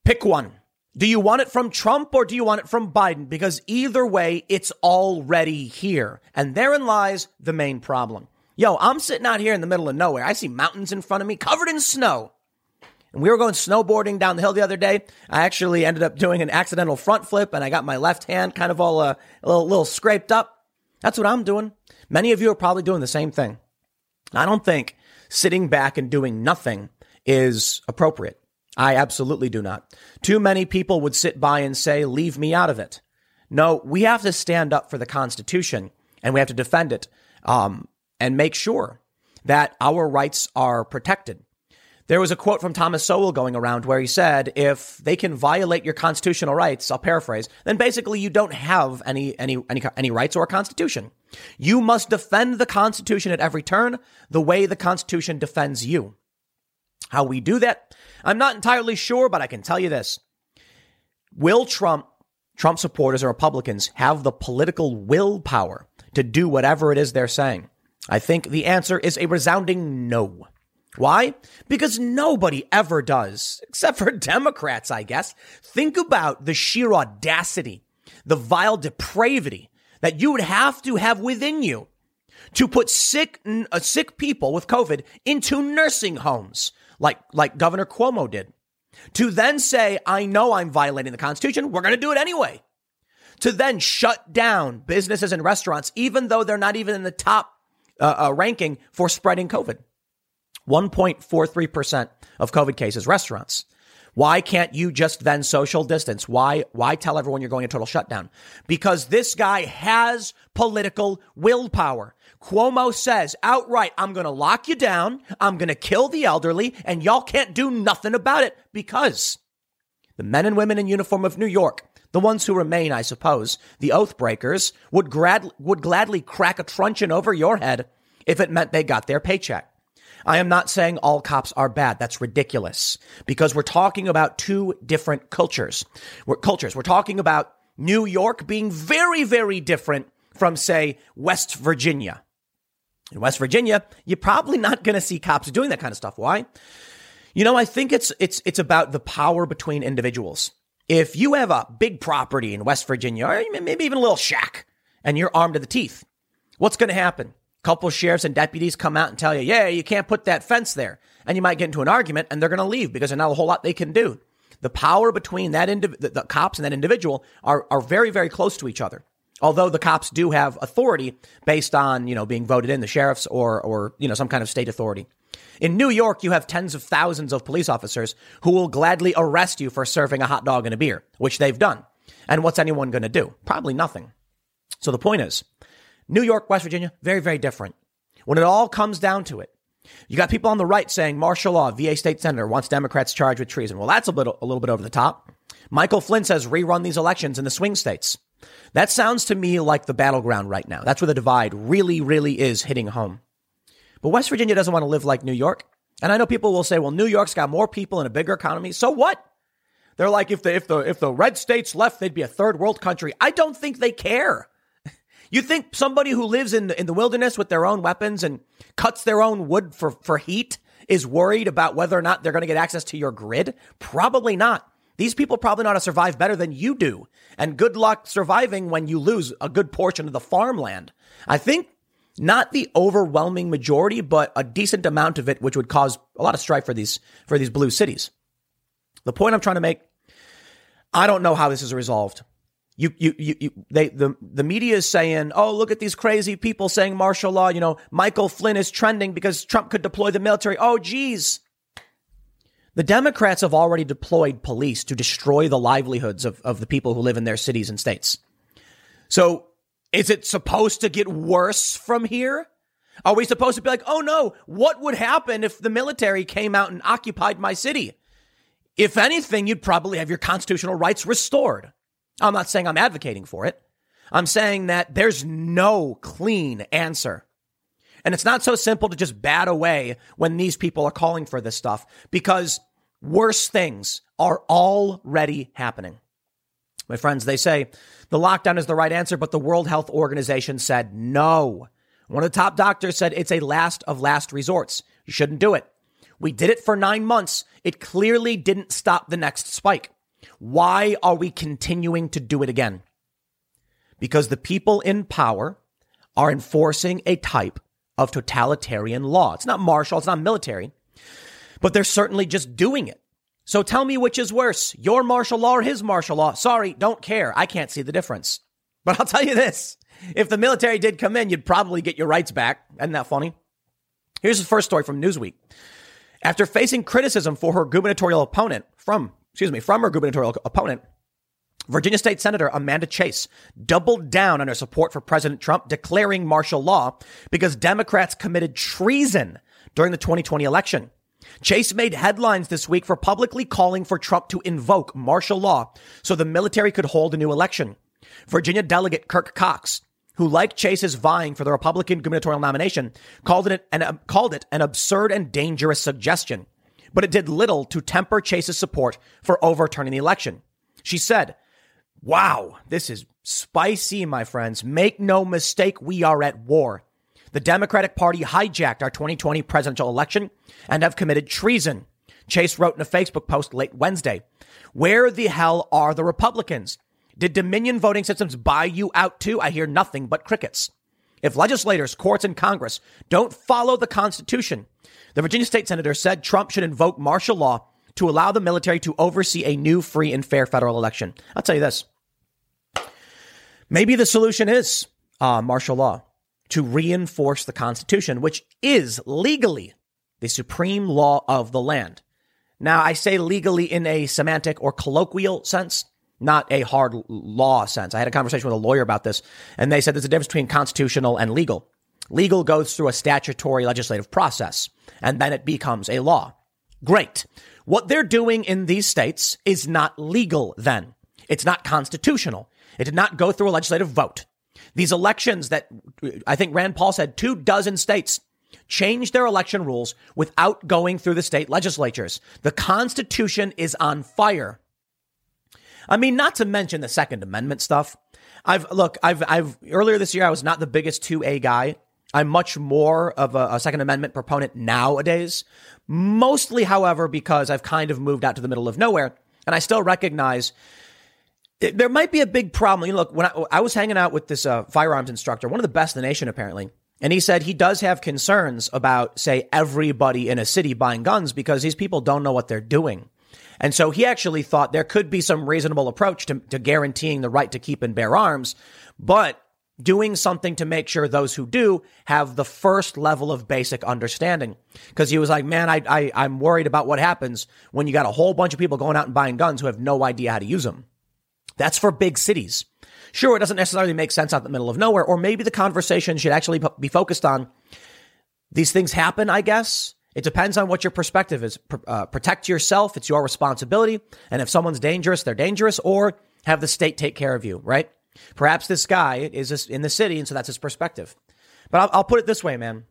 Speaker 1: Pick one. Do you want it from Trump or do you want it from Biden? Because either way, it's already here. And therein lies the main problem. Yo, I'm sitting out here in the middle of nowhere. I see mountains in front of me covered in snow. And we were going snowboarding down the hill the other day. I actually ended up doing an accidental front flip and I got my left hand kind of all uh, a little, little scraped up. That's what I'm doing. Many of you are probably doing the same thing. I don't think sitting back and doing nothing is appropriate. I absolutely do not. Too many people would sit by and say, leave me out of it. No, we have to stand up for the Constitution and we have to defend it um, and make sure that our rights are protected. There was a quote from Thomas Sowell going around where he said, if they can violate your constitutional rights, I'll paraphrase, then basically you don't have any, any, any, any rights or a constitution. You must defend the constitution at every turn the way the constitution defends you. How we do that, I'm not entirely sure, but I can tell you this. Will Trump, Trump supporters or Republicans have the political willpower to do whatever it is they're saying? I think the answer is a resounding no. Why? Because nobody ever does, [laughs] except for Democrats, I guess. Think about the sheer audacity, the vile depravity that you would have to have within you to put sick, uh, sick people with COVID into nursing homes like, like Governor Cuomo did. To then say, I know I'm violating the Constitution. We're going to do it anyway. To then shut down businesses and restaurants, even though they're not even in the top uh, uh, ranking for spreading COVID. 1.43% of COVID cases, restaurants. Why can't you just then social distance? Why, why tell everyone you're going into total shutdown? Because this guy has political willpower. Cuomo says outright, I'm going to lock you down. I'm going to kill the elderly and y'all can't do nothing about it because the men and women in uniform of New York, the ones who remain, I suppose, the oath breakers would grad, would gladly crack a truncheon over your head if it meant they got their paycheck. I am not saying all cops are bad. That's ridiculous because we're talking about two different cultures. We're cultures. We're talking about New York being very, very different from, say, West Virginia. In West Virginia, you're probably not going to see cops doing that kind of stuff. Why? You know, I think it's it's it's about the power between individuals. If you have a big property in West Virginia, or maybe even a little shack, and you're armed to the teeth, what's going to happen? couple sheriffs and deputies come out and tell you, yeah, you can't put that fence there. And you might get into an argument and they're going to leave because there's not a whole lot they can do. The power between that indiv- the, the cops and that individual are, are very, very close to each other. Although the cops do have authority based on, you know, being voted in, the sheriffs or, or, you know, some kind of state authority. In New York, you have tens of thousands of police officers who will gladly arrest you for serving a hot dog and a beer, which they've done. And what's anyone going to do? Probably nothing. So the point is, New York, West Virginia, very, very different. When it all comes down to it, you got people on the right saying martial law, VA state senator wants Democrats charged with treason. Well, that's a little, a little bit over the top. Michael Flynn says rerun these elections in the swing states. That sounds to me like the battleground right now. That's where the divide really, really is hitting home. But West Virginia doesn't want to live like New York. And I know people will say, well, New York's got more people and a bigger economy. So what? They're like, if the, if the, if the red states left, they'd be a third world country. I don't think they care. [laughs] You think somebody who lives in the, in the wilderness with their own weapons and cuts their own wood for, for heat is worried about whether or not they're going to get access to your grid? Probably not. These people probably know how to survive better than you do. And good luck surviving when you lose a good portion of the farmland. I think not the overwhelming majority, but a decent amount of it, which would cause a lot of strife for these, for these blue cities. The point I'm trying to make, I don't know how this is resolved. You, you, you, you, they, the, the media is saying, oh, look at these crazy people saying martial law. You know, Michael Flynn is trending because Trump could deploy the military. Oh, geez. The Democrats have already deployed police to destroy the livelihoods of, of the people who live in their cities and states. So is it supposed to get worse from here? Are we supposed to be like, oh no, what would happen if the military came out and occupied my city? If anything, you'd probably have your constitutional rights restored. I'm not saying I'm advocating for it. I'm saying that there's no clean answer. And it's not so simple to just bat away when these people are calling for this stuff because worse things are already happening. My friends, they say the lockdown is the right answer, but the World Health Organization said no. One of the top doctors said it's a last of last resorts. You shouldn't do it. We did it for nine months. It clearly didn't stop the next spike. Why are we continuing to do it again? Because the people in power are enforcing a type of totalitarian law. It's not martial, it's not military, but they're certainly just doing it. So tell me which is worse, your martial law or his martial law. Sorry, don't care. I can't see the difference. [laughs] But I'll tell you this if the military did come in, you'd probably get your rights back. Isn't that funny? Here's the first story from Newsweek. After facing criticism for her gubernatorial opponent from excuse me, from her gubernatorial opponent, Virginia State Senator Amanda Chase doubled down on her support for President Trump declaring martial law because Democrats committed treason during the 2020 election. Chase made headlines this week for publicly calling for Trump to invoke martial law so the military could hold a new election. Virginia delegate Kirk Cox, who like Chase is vying for the Republican gubernatorial nomination, called it an, called it an absurd and dangerous suggestion but it did little to temper Chase's support for overturning the election. She said, Wow, this is spicy, my friends. Make no mistake, we are at war. The Democratic Party hijacked our 2020 presidential election and have committed treason. Chase wrote in a Facebook post late Wednesday. Where the hell are the Republicans? Did Dominion voting systems buy you out too? I hear nothing but crickets. If legislators, courts, and Congress don't follow the Constitution, the Virginia state senator said Trump should invoke martial law to allow the military to oversee a new, free, and fair federal election. I'll tell you this. Maybe the solution is uh, martial law to reinforce the Constitution, which is legally the supreme law of the land. Now, I say legally in a semantic or colloquial sense, not a hard law sense. I had a conversation with a lawyer about this, and they said there's a difference between constitutional and legal. Legal goes through a statutory legislative process, and then it becomes a law. Great. What they're doing in these states is not legal then. It's not constitutional. It did not go through a legislative vote. These elections that I think Rand Paul said two dozen states changed their election rules without going through the state legislatures. The Constitution is on fire. I mean, not to mention the Second Amendment stuff. I've look, I've I've earlier this year I was not the biggest 2A guy. I'm much more of a, a, Second Amendment proponent nowadays. Mostly, however, because I've kind of moved out to the middle of nowhere, and I still recognize there might be a big problem. You know, look, when I, I was hanging out with this uh, firearms instructor, one of the best in the nation, apparently, And he said he does have concerns about, say, everybody in a city buying guns because these people don't know what they're doing. And so he actually thought there could be some reasonable approach to, to guaranteeing the right to keep and bear arms, but doing something to make sure those who do have the first level of basic understanding. Because he was like, man, I, I, I'm worried about what happens when you got a whole bunch of people going out and buying guns who have no idea how to use them. That's for big cities. Sure, it doesn't necessarily make sense out in the middle of nowhere, or maybe the conversation should actually be focused on these things happen, I guess. It depends on what your perspective is. Uh, protect yourself. It's your responsibility. And if someone's dangerous, they're dangerous, or have the state take care of you, right? Perhaps this guy is in the city, and so that's his perspective. But I'll, I'll put it this way, man.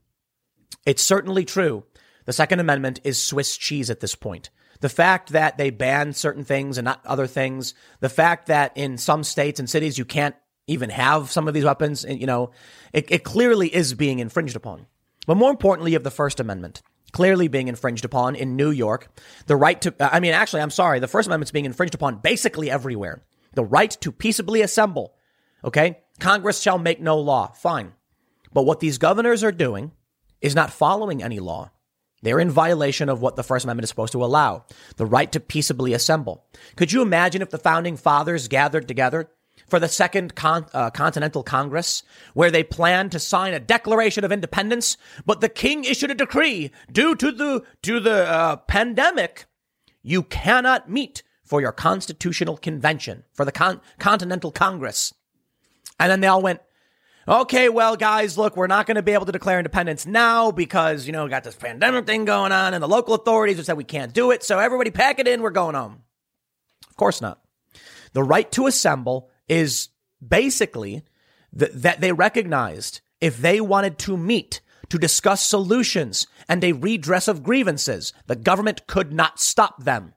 Speaker 1: It's certainly true. The Second Amendment is Swiss cheese at this point. The fact that they ban certain things and not other things, the fact that in some states and cities you can't even have some of these weapons, you know, it, it clearly is being infringed upon. But more importantly, of the First Amendment clearly being infringed upon in New York. The right to, I mean, actually, I'm sorry, the First Amendment's being infringed upon basically everywhere. The right to peaceably assemble. Okay? Congress shall make no law. Fine. But what these governors are doing is not following any law. They're in violation of what the First Amendment is supposed to allow the right to peaceably assemble. Could you imagine if the founding fathers gathered together for the Second Con- uh, Continental Congress, where they planned to sign a Declaration of Independence, but the king issued a decree due to the, to the uh, pandemic, you cannot meet for your constitutional convention, for the Con- Continental Congress. And then they all went, okay, well, guys, look, we're not going to be able to declare independence now because, you know, we got this pandemic thing going on and the local authorities have said we can't do it. So everybody pack it in. We're going home. Of course not. The right to assemble is basically th- that they recognized if they wanted to meet to discuss solutions and a redress of grievances, the government could not stop them.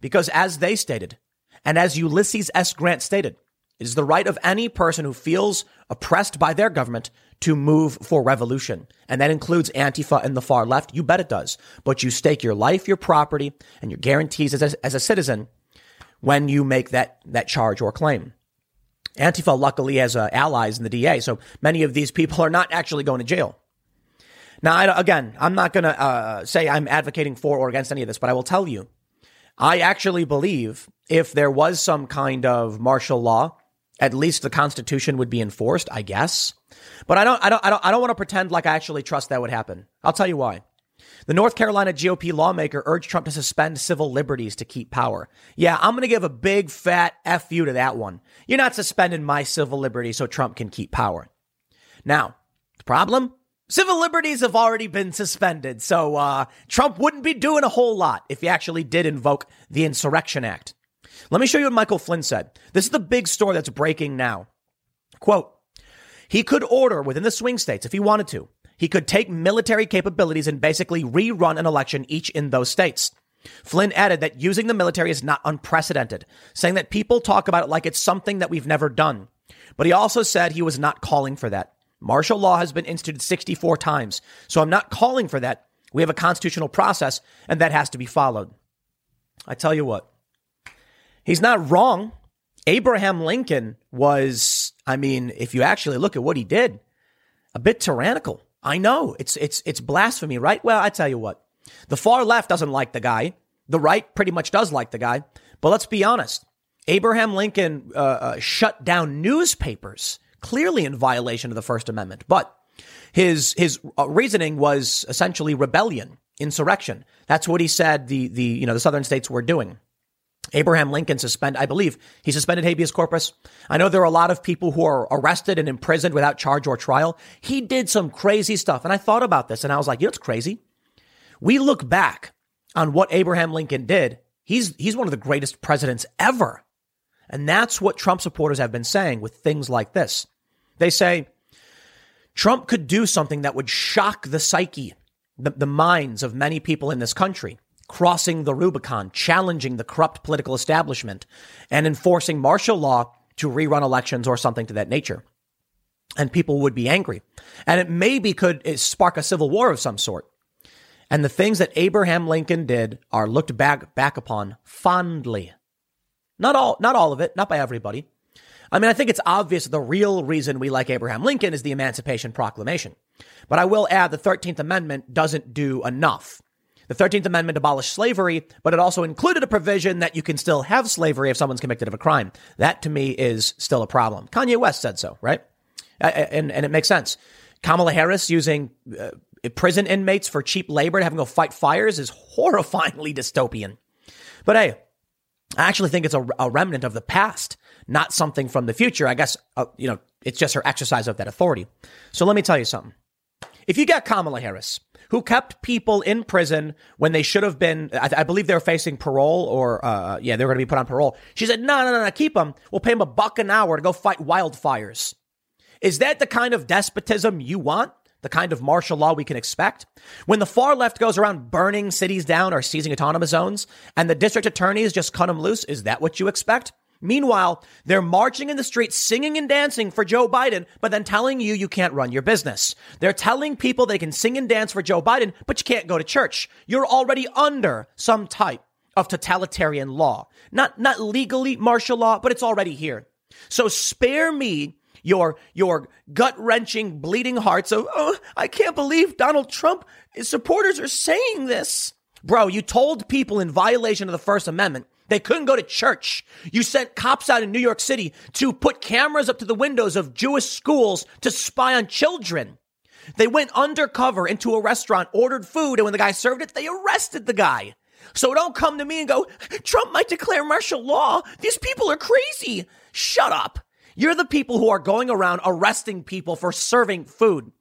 Speaker 1: Because as they stated, and as Ulysses S. Grant stated, it is the right of any person who feels oppressed by their government to move for revolution. And that includes Antifa and the far left. You bet it does. But you stake your life, your property, and your guarantees as a, as a citizen when you make that, that charge or claim. Antifa luckily has uh, allies in the DA, so many of these people are not actually going to jail. Now, I, again, I'm not going to uh, say I'm advocating for or against any of this, but I will tell you, I actually believe if there was some kind of martial law, at least the Constitution would be enforced. I guess, but I don't, I don't, I don't, I don't want to pretend like I actually trust that would happen. I'll tell you why. The North Carolina GOP lawmaker urged Trump to suspend civil liberties to keep power. Yeah, I'm going to give a big fat F you to that one. You're not suspending my civil liberties so Trump can keep power. Now, the problem? Civil liberties have already been suspended, so uh, Trump wouldn't be doing a whole lot if he actually did invoke the Insurrection Act. Let me show you what Michael Flynn said. This is the big story that's breaking now. Quote, he could order within the swing states if he wanted to he could take military capabilities and basically rerun an election each in those states. Flynn added that using the military is not unprecedented, saying that people talk about it like it's something that we've never done. But he also said he was not calling for that. Martial law has been instituted 64 times, so I'm not calling for that. We have a constitutional process, and that has to be followed. I tell you what, he's not wrong. Abraham Lincoln was, I mean, if you actually look at what he did, a bit tyrannical. I know it's it's it's blasphemy, right? Well, I tell you what, the far left doesn't like the guy. The right pretty much does like the guy. But let's be honest. Abraham Lincoln uh, uh, shut down newspapers, clearly in violation of the First Amendment. But his his uh, reasoning was essentially rebellion, insurrection. That's what he said. The the you know the southern states were doing. Abraham Lincoln suspend, I believe he suspended habeas corpus. I know there are a lot of people who are arrested and imprisoned without charge or trial. He did some crazy stuff. And I thought about this and I was like, you know, it's crazy. We look back on what Abraham Lincoln did. He's, he's one of the greatest presidents ever. And that's what Trump supporters have been saying with things like this. They say Trump could do something that would shock the psyche, the, the minds of many people in this country crossing the Rubicon, challenging the corrupt political establishment, and enforcing martial law to rerun elections or something to that nature. And people would be angry. And it maybe could spark a civil war of some sort. And the things that Abraham Lincoln did are looked back, back upon fondly. Not all, not all of it, not by everybody. I mean, I think it's obvious the real reason we like Abraham Lincoln is the Emancipation Proclamation. But I will add the 13th Amendment doesn't do enough. The 13th Amendment abolished slavery, but it also included a provision that you can still have slavery if someone's convicted of a crime. That to me is still a problem. Kanye West said so, right? And, and it makes sense. Kamala Harris using uh, prison inmates for cheap labor to have them go fight fires is horrifyingly dystopian. But hey, I actually think it's a, a remnant of the past, not something from the future. I guess, uh, you know, it's just her exercise of that authority. So let me tell you something. If you get Kamala Harris, who kept people in prison when they should have been, I, I believe they were facing parole or, uh, yeah, they were going to be put on parole. She said, no, no, no, no, keep them. We'll pay them a buck an hour to go fight wildfires. Is that the kind of despotism you want? The kind of martial law we can expect? When the far left goes around burning cities down or seizing autonomous zones and the district attorneys just cut them loose, is that what you expect? Meanwhile, they're marching in the streets, singing and dancing for Joe Biden, but then telling you you can't run your business. They're telling people they can sing and dance for Joe Biden, but you can't go to church. You're already under some type of totalitarian law. Not, not legally martial law, but it's already here. So spare me your your gut wrenching, bleeding hearts of oh, I can't believe Donald Trump his supporters are saying this. Bro, you told people in violation of the First Amendment they couldn't go to church. You sent cops out in New York City to put cameras up to the windows of Jewish schools to spy on children. They went undercover into a restaurant, ordered food, and when the guy served it, they arrested the guy. So don't come to me and go, Trump might declare martial law. These people are crazy. Shut up. You're the people who are going around arresting people for serving food.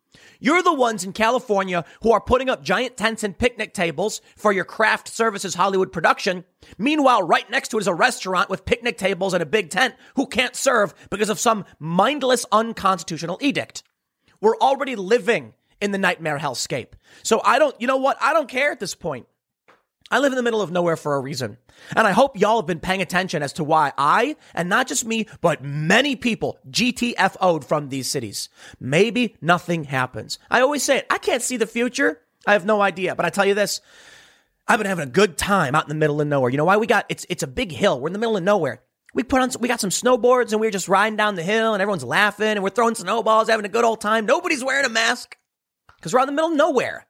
Speaker 1: You're the ones in California who are putting up giant tents and picnic tables for your craft services Hollywood production. Meanwhile, right next to it is a restaurant with picnic tables and a big tent who can't serve because of some mindless unconstitutional edict. We're already living in the nightmare hellscape. So I don't, you know what? I don't care at this point. I live in the middle of nowhere for a reason. And I hope y'all have been paying attention as to why I, and not just me, but many people GTFO'd from these cities. Maybe nothing happens. I always say it. I can't see the future. I have no idea. But I tell you this, I've been having a good time out in the middle of nowhere. You know why? We got, it's, it's a big hill. We're in the middle of nowhere. We put on, we got some snowboards and we are just riding down the hill and everyone's laughing and we're throwing snowballs, having a good old time. Nobody's wearing a mask because we're out in the middle of nowhere.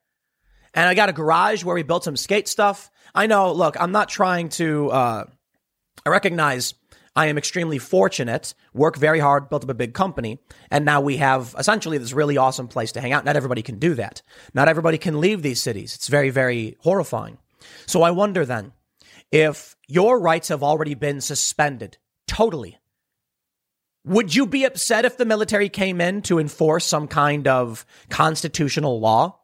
Speaker 1: And I got a garage where we built some skate stuff. I know, look, I'm not trying to, uh, I recognize I am extremely fortunate, work very hard, built up a big company, and now we have essentially this really awesome place to hang out. Not everybody can do that. Not everybody can leave these cities. It's very, very horrifying. So I wonder then if your rights have already been suspended totally. Would you be upset if the military came in to enforce some kind of constitutional law?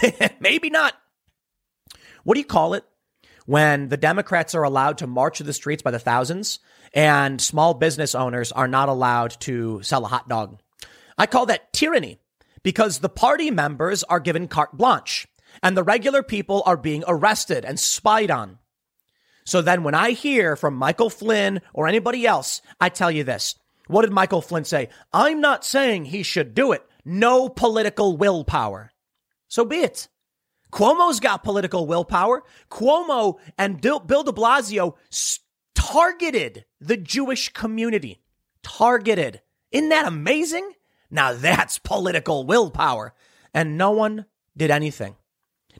Speaker 1: [laughs] Maybe not. What do you call it when the Democrats are allowed to march to the streets by the thousands and small business owners are not allowed to sell a hot dog? I call that tyranny because the party members are given carte blanche and the regular people are being arrested and spied on. So then when I hear from Michael Flynn or anybody else, I tell you this. What did Michael Flynn say? I'm not saying he should do it. No political willpower. So be it. Cuomo's got political willpower. Cuomo and Bill de Blasio targeted the Jewish community. Targeted. Isn't that amazing? Now that's political willpower. And no one did anything.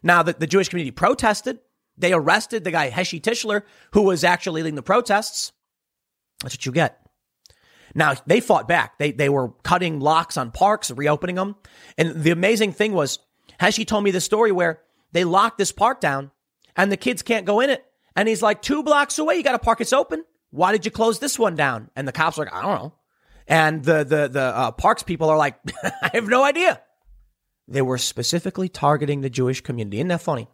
Speaker 1: Now, the, the Jewish community protested. They arrested the guy, Heshy Tischler, who was actually leading the protests. That's what you get. Now, they fought back. They, they were cutting locks on parks, reopening them. And the amazing thing was, Heshy told me the story where they locked this park down and the kids can't go in it. And he's like, two blocks away, you got a park. It's open. Why did you close this one down? And the cops are like, I don't know. And the, the, the uh, parks people are like, [laughs] I have no idea. They were specifically targeting the Jewish community. Isn't that funny?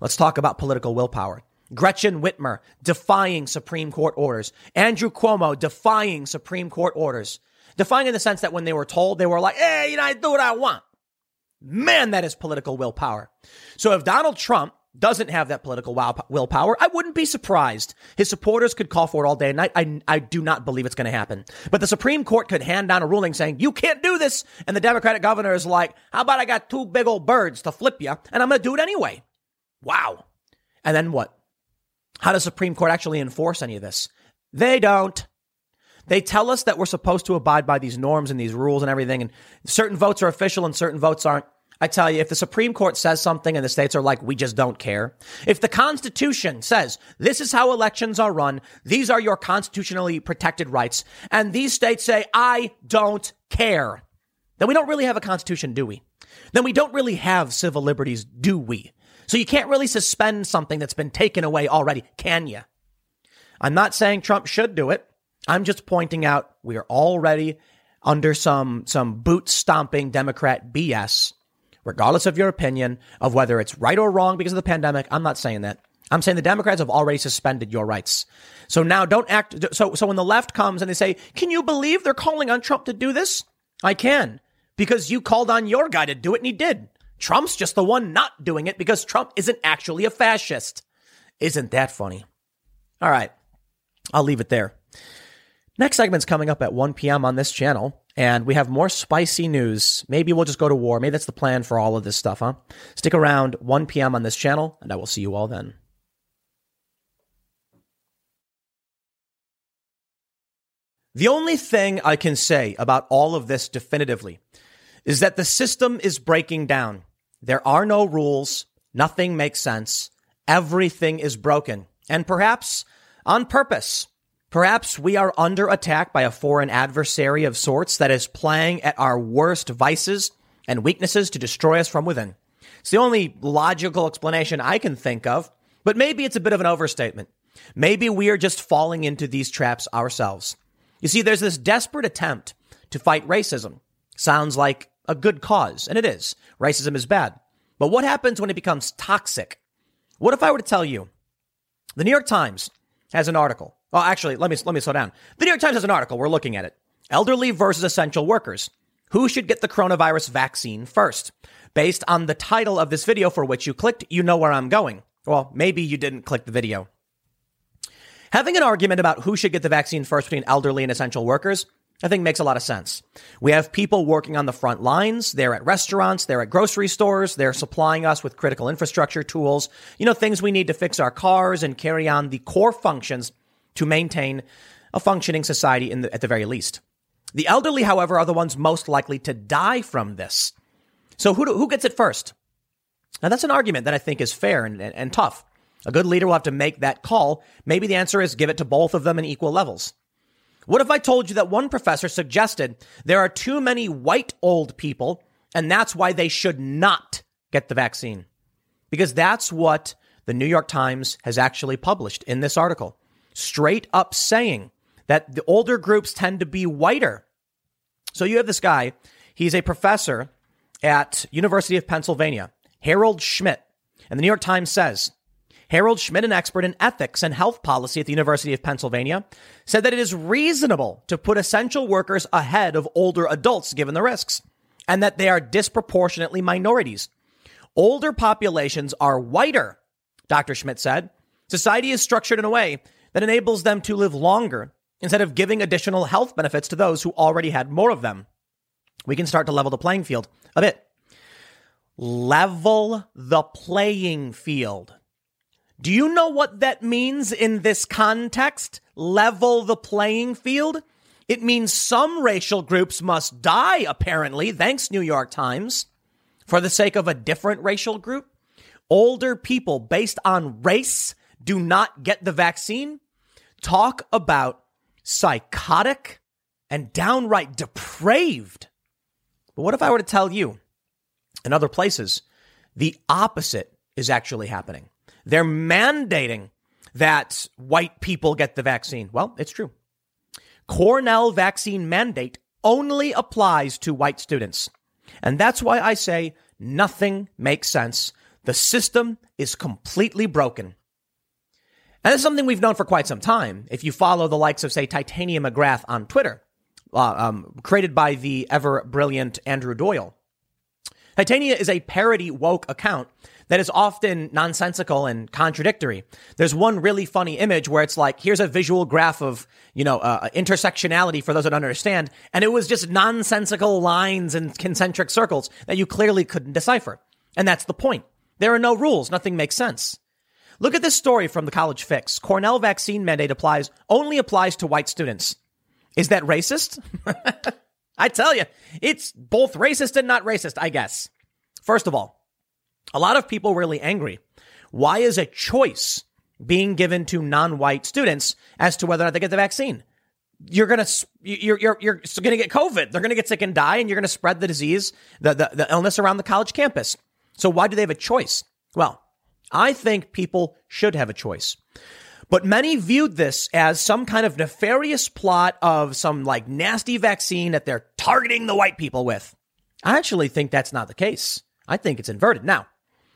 Speaker 1: Let's talk about political willpower. Gretchen Whitmer defying Supreme Court orders. Andrew Cuomo defying Supreme Court orders. Defying in the sense that when they were told, they were like, hey, you know, I do what I want. Man, that is political willpower. So if Donald Trump doesn't have that political willpower, I wouldn't be surprised. His supporters could call for it all day and night. I, I do not believe it's going to happen. But the Supreme Court could hand down a ruling saying, you can't do this. And the Democratic governor is like, how about I got two big old birds to flip you and I'm going to do it anyway. Wow. And then what? How does Supreme Court actually enforce any of this? They don't. They tell us that we're supposed to abide by these norms and these rules and everything, and certain votes are official and certain votes aren't. I tell you, if the Supreme Court says something and the states are like, we just don't care. If the Constitution says this is how elections are run, these are your constitutionally protected rights, and these states say, I don't care, then we don't really have a Constitution, do we? Then we don't really have civil liberties, do we? So you can't really suspend something that's been taken away already, can you? I'm not saying Trump should do it. I'm just pointing out we are already under some, some boot stomping Democrat BS regardless of your opinion of whether it's right or wrong because of the pandemic. I'm not saying that. I'm saying the Democrats have already suspended your rights. So now don't act. So, so when the left comes and they say, can you believe they're calling on Trump to do this? I can because you called on your guy to do it and he did. Trump's just the one not doing it because Trump isn't actually a fascist. Isn't that funny? All right. I'll leave it there. Next segment's coming up at 1 p.m. on this channel and we have more spicy news. Maybe we'll just go to war. Maybe that's the plan for all of this stuff, huh? Stick around 1 p.m. on this channel, and I will see you all then. The only thing I can say about all of this definitively is that the system is breaking down. There are no rules. Nothing makes sense. Everything is broken. And perhaps on purpose. Perhaps we are under attack by a foreign adversary of sorts that is playing at our worst vices and weaknesses to destroy us from within. It's the only logical explanation I can think of, but maybe it's a bit of an overstatement. Maybe we are just falling into these traps ourselves. You see, there's this desperate attempt to fight racism. Sounds like a good cause, and it is. Racism is bad. But what happens when it becomes toxic? What if I were to tell you the New York Times has an article well, actually, let me, let me slow down. The New York Times has an article. We're looking at it. Elderly versus essential workers. Who should get the coronavirus vaccine first? Based on the title of this video for which you clicked, you know where I'm going. Well, maybe you didn't click the video. Having an argument about who should get the vaccine first between elderly and essential workers, I think makes a lot of sense. We have people working on the front lines. They're at restaurants. They're at grocery stores. They're supplying us with critical infrastructure tools. You know, things we need to fix our cars and carry on the core functions to maintain a functioning society the, at the very least. The elderly, however, are the ones most likely to die from this. So who, do, who gets it first? Now that's an argument that I think is fair and, and, and tough. A good leader will have to make that call. Maybe the answer is give it to both of them in equal levels. What if I told you that one professor suggested there are too many white old people and that's why they should not get the vaccine? Because that's what the New York Times has actually published in this article straight up saying that the older groups tend to be whiter. So you have this guy, he's a professor at University of Pennsylvania, Harald Schmidt. And the New York Times says, Harald Schmidt, an expert in ethics and health policy at the University of Pennsylvania, said that it is reasonable to put essential workers ahead of older adults given the risks, and that they are disproportionately minorities. Older populations are whiter, Dr. Schmidt said. Society is structured in a way that enables them to live longer instead of giving additional health benefits to those who already had more of them. We can start to level the playing field a bit. Level the playing field. Do you know what that means in this context? Level the playing field? It means some racial groups must die, apparently, thanks New York Times, for the sake of a different racial group. Older people based on race do not get the vaccine, talk about psychotic and downright depraved. But what if I were to tell you in other places, the opposite is actually happening? They're mandating that white people get the vaccine. Well, it's true. Cornell vaccine mandate only applies to white students. And that's why I say nothing makes sense. The system is completely broken. And is something we've known for quite some time. If you follow the likes of, say, Titania McGrath on Twitter, uh, um, created by the ever brilliant Andrew Doyle. Titania is a parody woke account that is often nonsensical and contradictory. There's one really funny image where it's like, here's a visual graph of, you know, uh, intersectionality for those that understand. And it was just nonsensical lines and concentric circles that you clearly couldn't decipher. And that's the point. There are no rules. Nothing makes sense. Look at this story from the College Fix. Cornell vaccine mandate applies only applies to white students. Is that racist? [laughs] I tell you, it's both racist and not racist, I guess. First of all, a lot of people really angry. Why is a choice being given to non-white students as to whether or not they get the vaccine? You're gonna you're you're you're gonna get COVID. They're gonna get sick and die, and you're gonna spread the disease, the, the the illness around the college campus. So why do they have a choice? Well, I think people should have a choice. But many viewed this as some kind of nefarious plot of some like nasty vaccine that they're targeting the white people with. I actually think that's not the case. I think it's inverted. Now,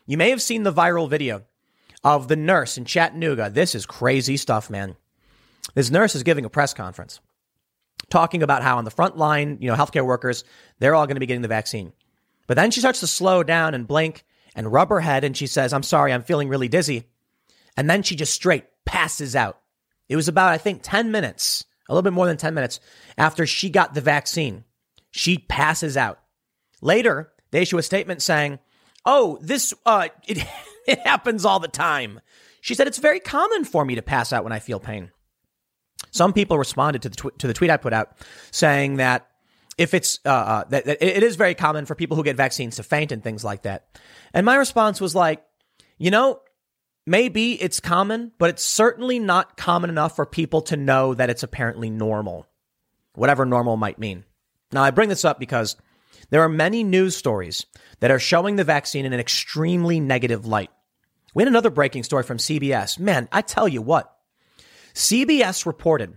Speaker 1: you may have seen the viral video of the nurse in Chattanooga. This is crazy stuff, man. This nurse is giving a press conference talking about how on the front line, you know, healthcare workers, they're all going to be getting the vaccine. But then she starts to slow down and blink and rub her head and she says, I'm sorry, I'm feeling really dizzy. And then she just straight passes out. It was about, I think, 10 minutes, a little bit more than 10 minutes after she got the vaccine. She passes out. Later, they issue a statement saying, Oh, this, uh, [laughs] it, it happens all the time. She said, It's very common for me to pass out when I feel pain. Some people responded to the, tw- to the tweet I put out saying that if it's uh, uh, that, that it is very common for people who get vaccines to faint and things like that. And my response was like, you know, maybe it's common, but it's certainly not common enough for people to know that it's apparently normal, whatever normal might mean. Now, I bring this up because there are many news stories that are showing the vaccine in an extremely negative light. We had another breaking story from CBS. Man, I tell you what, CBS reported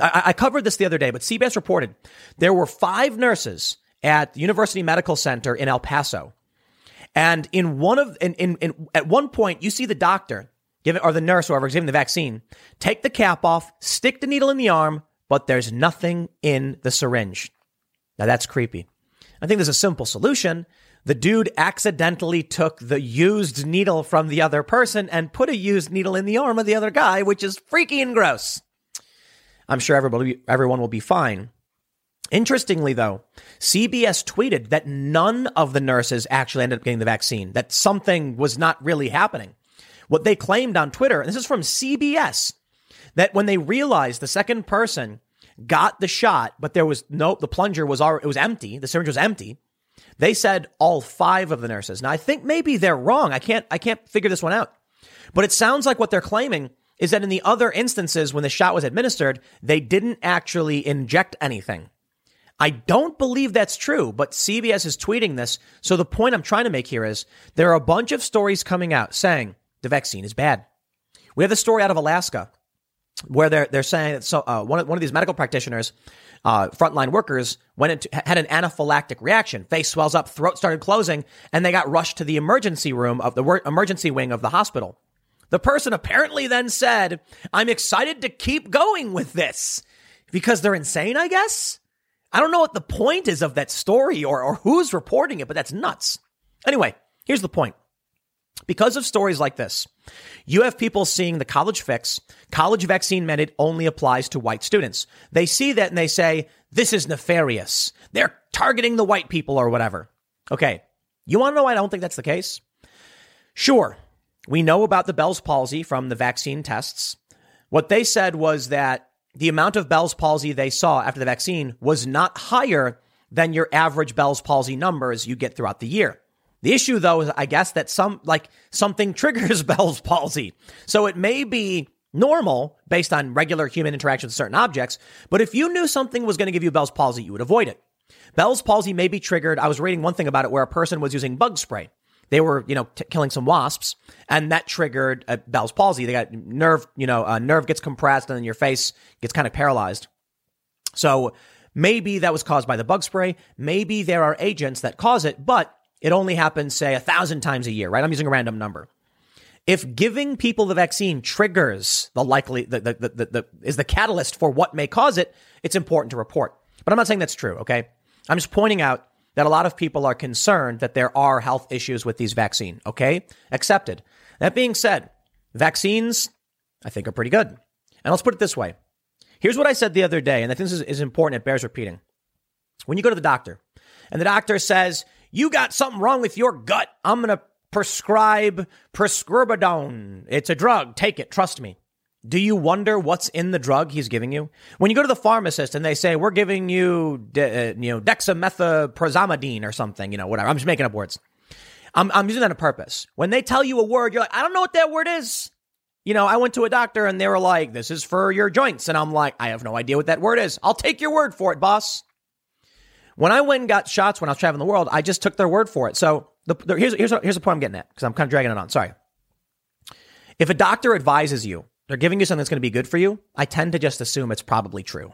Speaker 1: I, I covered this the other day, but CBS reported there were five nurses at University Medical Center in El Paso. And in one of, in, in, in at one point, you see the doctor give it, or the nurse, whoever giving the vaccine, take the cap off, stick the needle in the arm, but there's nothing in the syringe. Now that's creepy. I think there's a simple solution. The dude accidentally took the used needle from the other person and put a used needle in the arm of the other guy, which is freaky and gross. I'm sure everybody, everyone will be fine. Interestingly, though, CBS tweeted that none of the nurses actually ended up getting the vaccine, that something was not really happening. What they claimed on Twitter, and this is from CBS, that when they realized the second person got the shot, but there was no, the plunger was already, it was empty, the syringe was empty. They said all five of the nurses. Now I think maybe they're wrong. I can't, I can't figure this one out. But it sounds like what they're claiming is that in the other instances when the shot was administered, they didn't actually inject anything. I don't believe that's true, but CBS is tweeting this. So the point I'm trying to make here is there are a bunch of stories coming out saying the vaccine is bad. We have a story out of Alaska where they're they're saying that so uh, one of, one of these medical practitioners, uh, frontline workers, went into had an anaphylactic reaction. Face swells up, throat started closing, and they got rushed to the emergency room of the emergency wing of the hospital. The person apparently then said, I'm excited to keep going with this because they're insane, I guess. I don't know what the point is of that story or, or who's reporting it, but that's nuts. Anyway, here's the point. Because of stories like this, you have people seeing the college fix, college vaccine mandate only applies to white students. They see that and they say, this is nefarious. They're targeting the white people or whatever. Okay. You want to know why I don't think that's the case? Sure. We know about the Bell's palsy from the vaccine tests. What they said was that the amount of Bell's palsy they saw after the vaccine was not higher than your average Bell's palsy numbers you get throughout the year. The issue though is I guess that some like something [laughs] triggers Bell's palsy. So it may be normal based on regular human interaction with certain objects, but if you knew something was going to give you Bell's palsy, you would avoid it. Bell's palsy may be triggered. I was reading one thing about it where a person was using bug spray they were, you know, t- killing some wasps, and that triggered a Bell's palsy. They got nerve, you know, a nerve gets compressed, and then your face gets kind of paralyzed. So maybe that was caused by the bug spray. Maybe there are agents that cause it, but it only happens, say, a thousand times a year, right? I'm using a random number. If giving people the vaccine triggers the likely, the, the, the, the, is the catalyst for what may cause it, it's important to report. But I'm not saying that's true, okay? I'm just pointing out that a lot of people are concerned that there are health issues with these vaccine. Okay. Accepted. That being said, vaccines, I think are pretty good. And let's put it this way. Here's what I said the other day, and I think this is, important. It bears repeating. When you go to the doctor and the doctor says, you got something wrong with your gut, I'm going to prescribe prescribidone. It's a drug. Take it. Trust me. Do you wonder what's in the drug he's giving you? When you go to the pharmacist and they say, we're giving you, de- uh, you know, dexamethasone or something, you know, whatever. I'm just making up words. I'm, I'm using that on purpose. When they tell you a word, you're like, I don't know what that word is. You know, I went to a doctor and they were like, this is for your joints. And I'm like, I have no idea what that word is. I'll take your word for it, boss. When I went and got shots when I was traveling the world, I just took their word for it. So the, the, here's, here's, here's the point I'm getting at because I'm kind of dragging it on. Sorry. If a doctor advises you, they're giving you something that's going to be good for you, I tend to just assume it's probably true.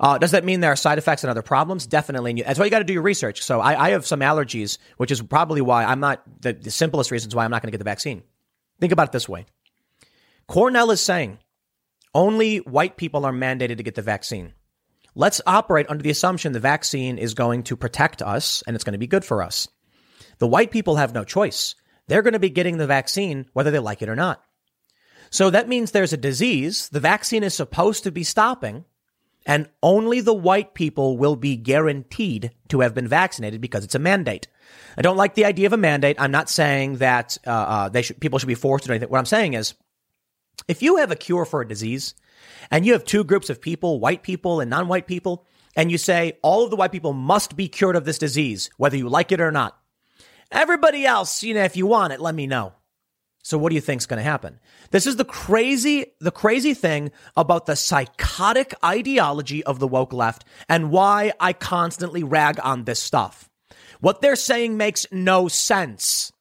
Speaker 1: Uh, does that mean there are side effects and other problems? Definitely. That's why you got to do your research. So I, I, have some allergies, which is probably why I'm not the, the simplest reasons why I'm not going to get the vaccine. Think about it this way Cornell is saying only white people are mandated to get the vaccine. Let's operate under the assumption the vaccine is going to protect us and it's going to be good for us. The white people have no choice. They're going to be getting the vaccine whether they like it or not. So that means there's a disease the vaccine is supposed to be stopping, and only the white people will be guaranteed to have been vaccinated because it's a mandate. I don't like the idea of a mandate. I'm not saying that uh, uh, they should, people should be forced to do anything. What I'm saying is, if you have a cure for a disease, and you have two groups of people, white people and non-white people, and you say all of the white people must be cured of this disease, whether you like it or not. Everybody else, you know, if you want it, let me know. So what do you think's going to happen? This is the crazy, the crazy thing about the psychotic ideology of the woke left and why I constantly rag on this stuff. What they're saying makes no sense.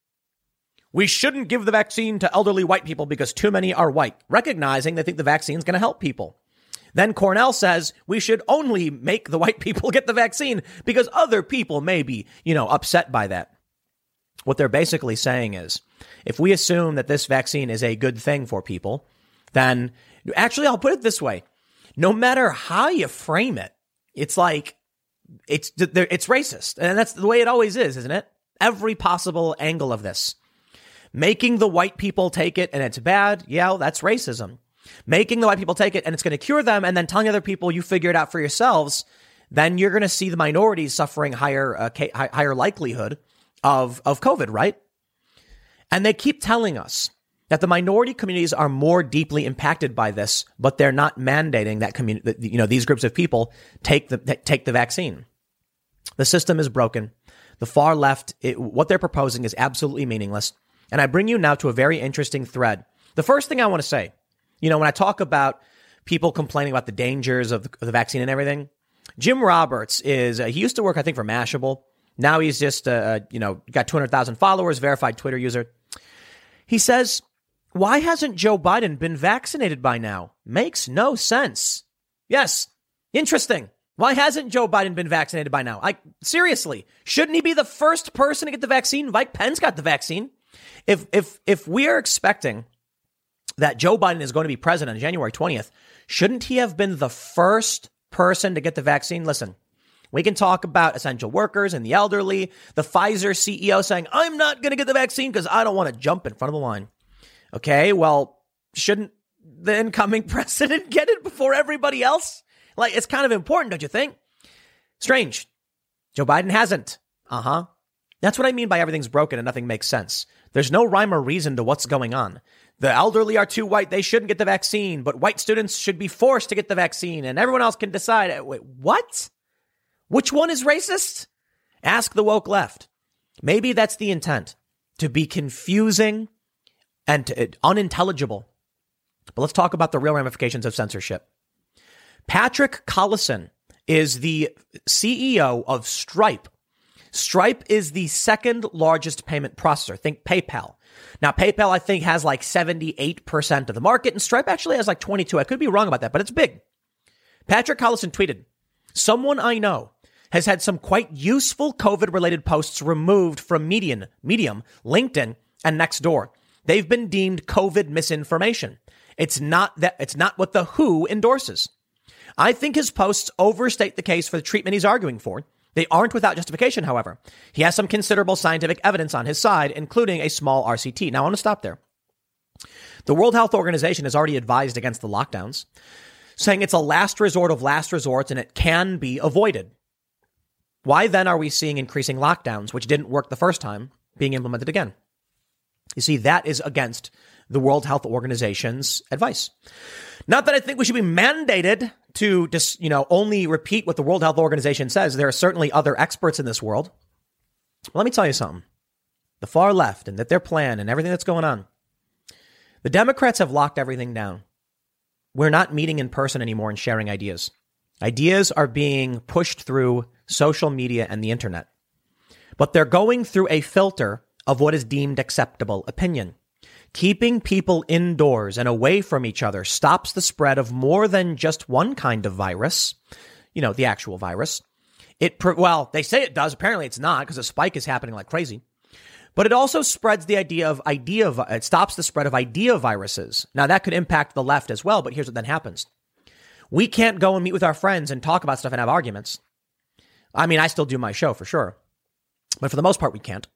Speaker 1: We shouldn't give the vaccine to elderly white people because too many are white, recognizing they think the vaccine is going to help people. Then Cornell says we should only make the white [laughs] people get the vaccine because other people may be, you know, upset by that. What they're basically saying is if we assume that this vaccine is a good thing for people, then actually, I'll put it this way. No matter how you frame it, it's like, it's, it's racist. And that's the way it always is, isn't it? Every possible angle of this. Making the white people take it and it's bad. Yeah, that's racism. Making the white people take it and it's going to cure them and then telling other people you figure it out for yourselves. Then you're going to see the minorities suffering higher, uh, higher likelihood of, of COVID, right? And they keep telling us that the minority communities are more deeply impacted by this, but they're not mandating that community, you know, these groups of people take the, take the vaccine. The system is broken. The far left, it, what they're proposing is absolutely meaningless. And I bring you now to a very interesting thread. The first thing I want to say, you know, when I talk about people complaining about the dangers of the, of the vaccine and everything, Jim Roberts is, uh, he used to work, I think, for Mashable. Now he's just, uh, uh you know, got 200,000 followers, verified Twitter user. He says, why hasn't Joe Biden been vaccinated by now? Makes no sense. Yes, interesting. Why hasn't Joe Biden been vaccinated by now? I seriously, shouldn't he be the first person to get the vaccine? Mike Pence got the vaccine. If if if we are expecting that Joe Biden is going to be president on January 20th, shouldn't he have been the first person to get the vaccine? Listen, we can talk about essential workers and the elderly, the Pfizer CEO saying, I'm not going to get the vaccine because I don't want to jump in front of the line. Okay, well, shouldn't the incoming [laughs] president get it before everybody else? Like, it's kind of important, don't you think? Strange. Joe Biden hasn't. Uh huh. That's what I mean by everything's broken and nothing makes sense. There's no rhyme or reason to what's going on. The elderly are too white. They shouldn't get the vaccine, but white students should be forced to get the vaccine and everyone else can decide. Wait, what? Which one is racist? Ask the woke left. Maybe that's the intent to be confusing and to, uh, unintelligible. But let's talk about the real ramifications of censorship. Patrick Collison is the CEO of Stripe. Stripe is the second largest payment processor. Think PayPal. Now, PayPal, I think, has like 78% of the market, and Stripe actually has like 22. I could be wrong about that, but it's big. Patrick Collison tweeted, Someone I know has had some quite useful COVID related posts removed from Median, Medium, LinkedIn, and Nextdoor. They've been deemed COVID misinformation. It's not that, it's not what the WHO endorses. I think his posts overstate the case for the treatment he's arguing for. They aren't without justification, however. He has some considerable scientific evidence on his side, including a small RCT. Now, I want to stop there. The World Health Organization has already advised against the lockdowns, saying it's a last resort of last resorts and it can be avoided. Why then are we seeing increasing lockdowns, which didn't work the first time, being implemented again? You see, that is against the World Health Organization's advice. Not that I think we should be mandated to just, you know, only repeat what the World Health Organization says. There are certainly other experts in this world. let me tell you something. The far left and that their plan and everything that's going on. The Democrats have locked everything down. We're not meeting in person anymore and sharing ideas. Ideas are being pushed through social media and the internet. But they're going through a filter of what is deemed acceptable opinion. Keeping people indoors and away from each other stops the spread of more than just one kind of virus. You know, the actual virus. It, well, they say it does. Apparently it's not because a spike is happening like crazy. But it also spreads the idea of idea, it stops the spread of idea viruses. Now that could impact the left as well, but here's what then happens. We can't go and meet with our friends and talk about stuff and have arguments. I mean, I still do my show for sure. But for the most part, we can't.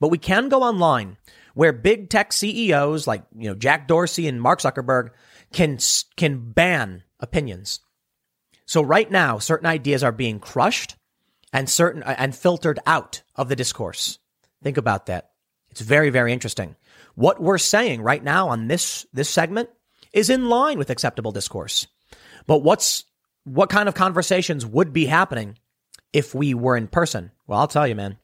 Speaker 1: But we can go online where big tech CEOs like, you know, Jack Dorsey and Mark Zuckerberg can, can ban opinions. So right now, certain ideas are being crushed and certain, uh, and filtered out of the discourse. Think about that. It's very, very interesting. What we're saying right now on this, this segment is in line with acceptable discourse. But what's, what kind of conversations would be happening if we were in person? Well, I'll tell you, man.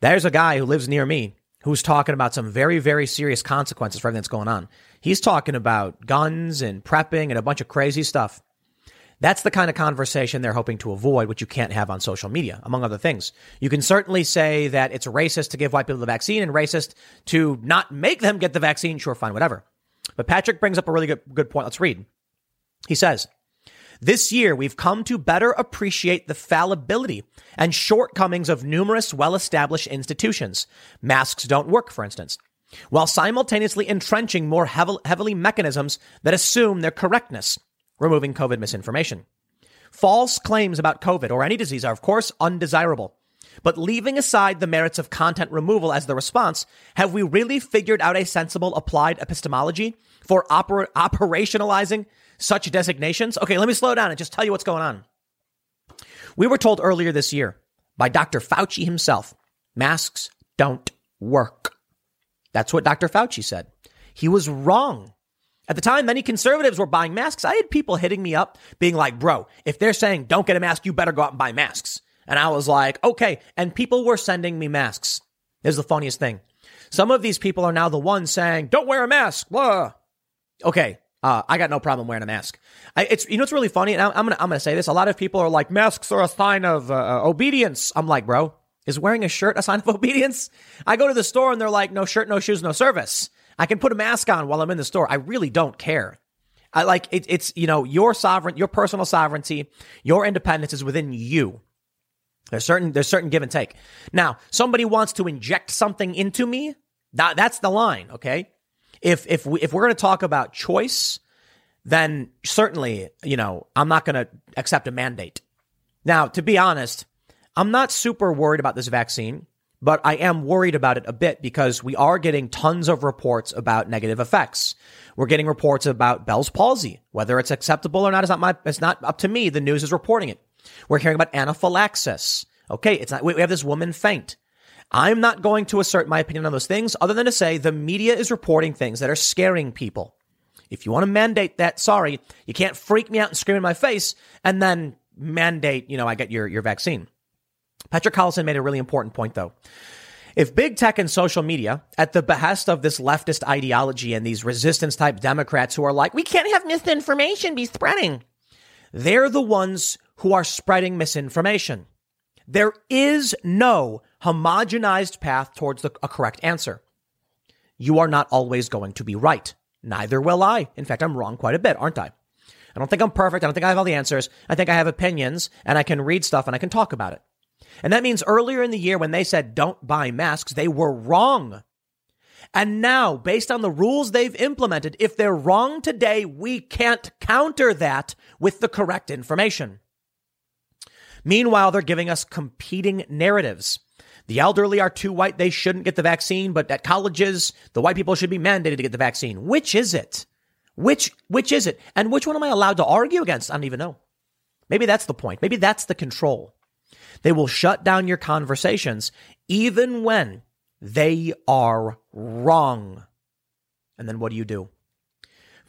Speaker 1: There's a guy who lives near me who's talking about some very, very serious consequences for everything that's going on. He's talking about guns and prepping and a bunch of crazy stuff. That's the kind of conversation they're hoping to avoid, which you can't have on social media, among other things. You can certainly say that it's racist to give white people the vaccine and racist to not make them get the vaccine. Sure, fine, whatever. But Patrick brings up a really good, good point. Let's read. He says, this year, we've come to better appreciate the fallibility and shortcomings of numerous well established institutions. Masks don't work, for instance, while simultaneously entrenching more heavily mechanisms that assume their correctness removing COVID misinformation. False claims about COVID or any disease are, of course, undesirable. But leaving aside the merits of content removal as the response, have we really figured out a sensible applied epistemology for oper- operationalizing such designations? Okay, let me slow down and just tell you what's going on. We were told earlier this year by Dr. Fauci himself masks don't work. That's what Dr. Fauci said. He was wrong. At the time, many conservatives were buying masks. I had people hitting me up being like, bro, if they're saying don't get a mask, you better go out and buy masks. And I was like, okay. And people were sending me masks. This is the funniest thing. Some of these people are now the ones saying, don't wear a mask. Blah. Okay. Uh, I got no problem wearing a mask. I, it's you know it's really funny, and I'm, I'm, gonna I'm gonna say this. A lot of people are like masks are a sign of uh, uh obedience. I'm like, bro, is wearing a shirt a sign of [laughs] obedience? I go to the store and they're like, no shirt, no shoes, no service. I can put a mask on while I'm in the store. I really don't care. I like it, it's, you know, your sovereign, your personal sovereignty, your independence is within you. There's certain, there's certain give and take. Now, somebody wants to inject something into me. That, that's the line. Okay. If, if we, if we're going to talk about choice, then certainly, you know, I'm not going to accept a mandate. Now, to be honest, I'm not super worried about this vaccine. But I am worried about it a bit because we are getting tons of reports about negative effects. We're getting reports about Bell's palsy. Whether it's acceptable or not is not my, it's not up to me. The news is reporting it. We're hearing about anaphylaxis. Okay. It's not, we have this woman faint. I'm not going to assert my opinion on those things other than to say the media is reporting things that are scaring people. If you want to mandate that, sorry, you can't freak me out and scream in my face and then mandate, you know, I get your, your vaccine. Patrick Collison made a really important point, though. If big tech and social media, at the behest of this leftist ideology and these resistance type Democrats who are like, we can't have misinformation be spreading, they're the ones who are spreading misinformation. There is no homogenized path towards the, a correct answer. You are not always going to be right. Neither will I. In fact, I'm wrong quite a bit, aren't I? I don't think I'm perfect. I don't think I have all the answers. I think I have opinions and I can read stuff and I can talk about it. And that means earlier in the year when they said don't buy masks, they were wrong. And now, based on the rules they've implemented, if they're wrong today, we can't counter that with the correct information. Meanwhile, they're giving us competing narratives. The elderly are too white, they shouldn't get the vaccine, but at colleges, the white people should be mandated to get the vaccine. Which is it? Which which is it? And which one am I allowed to argue against? I don't even know. Maybe that's the point. Maybe that's the control. They will shut down your conversations even when they are wrong. And then what do you do?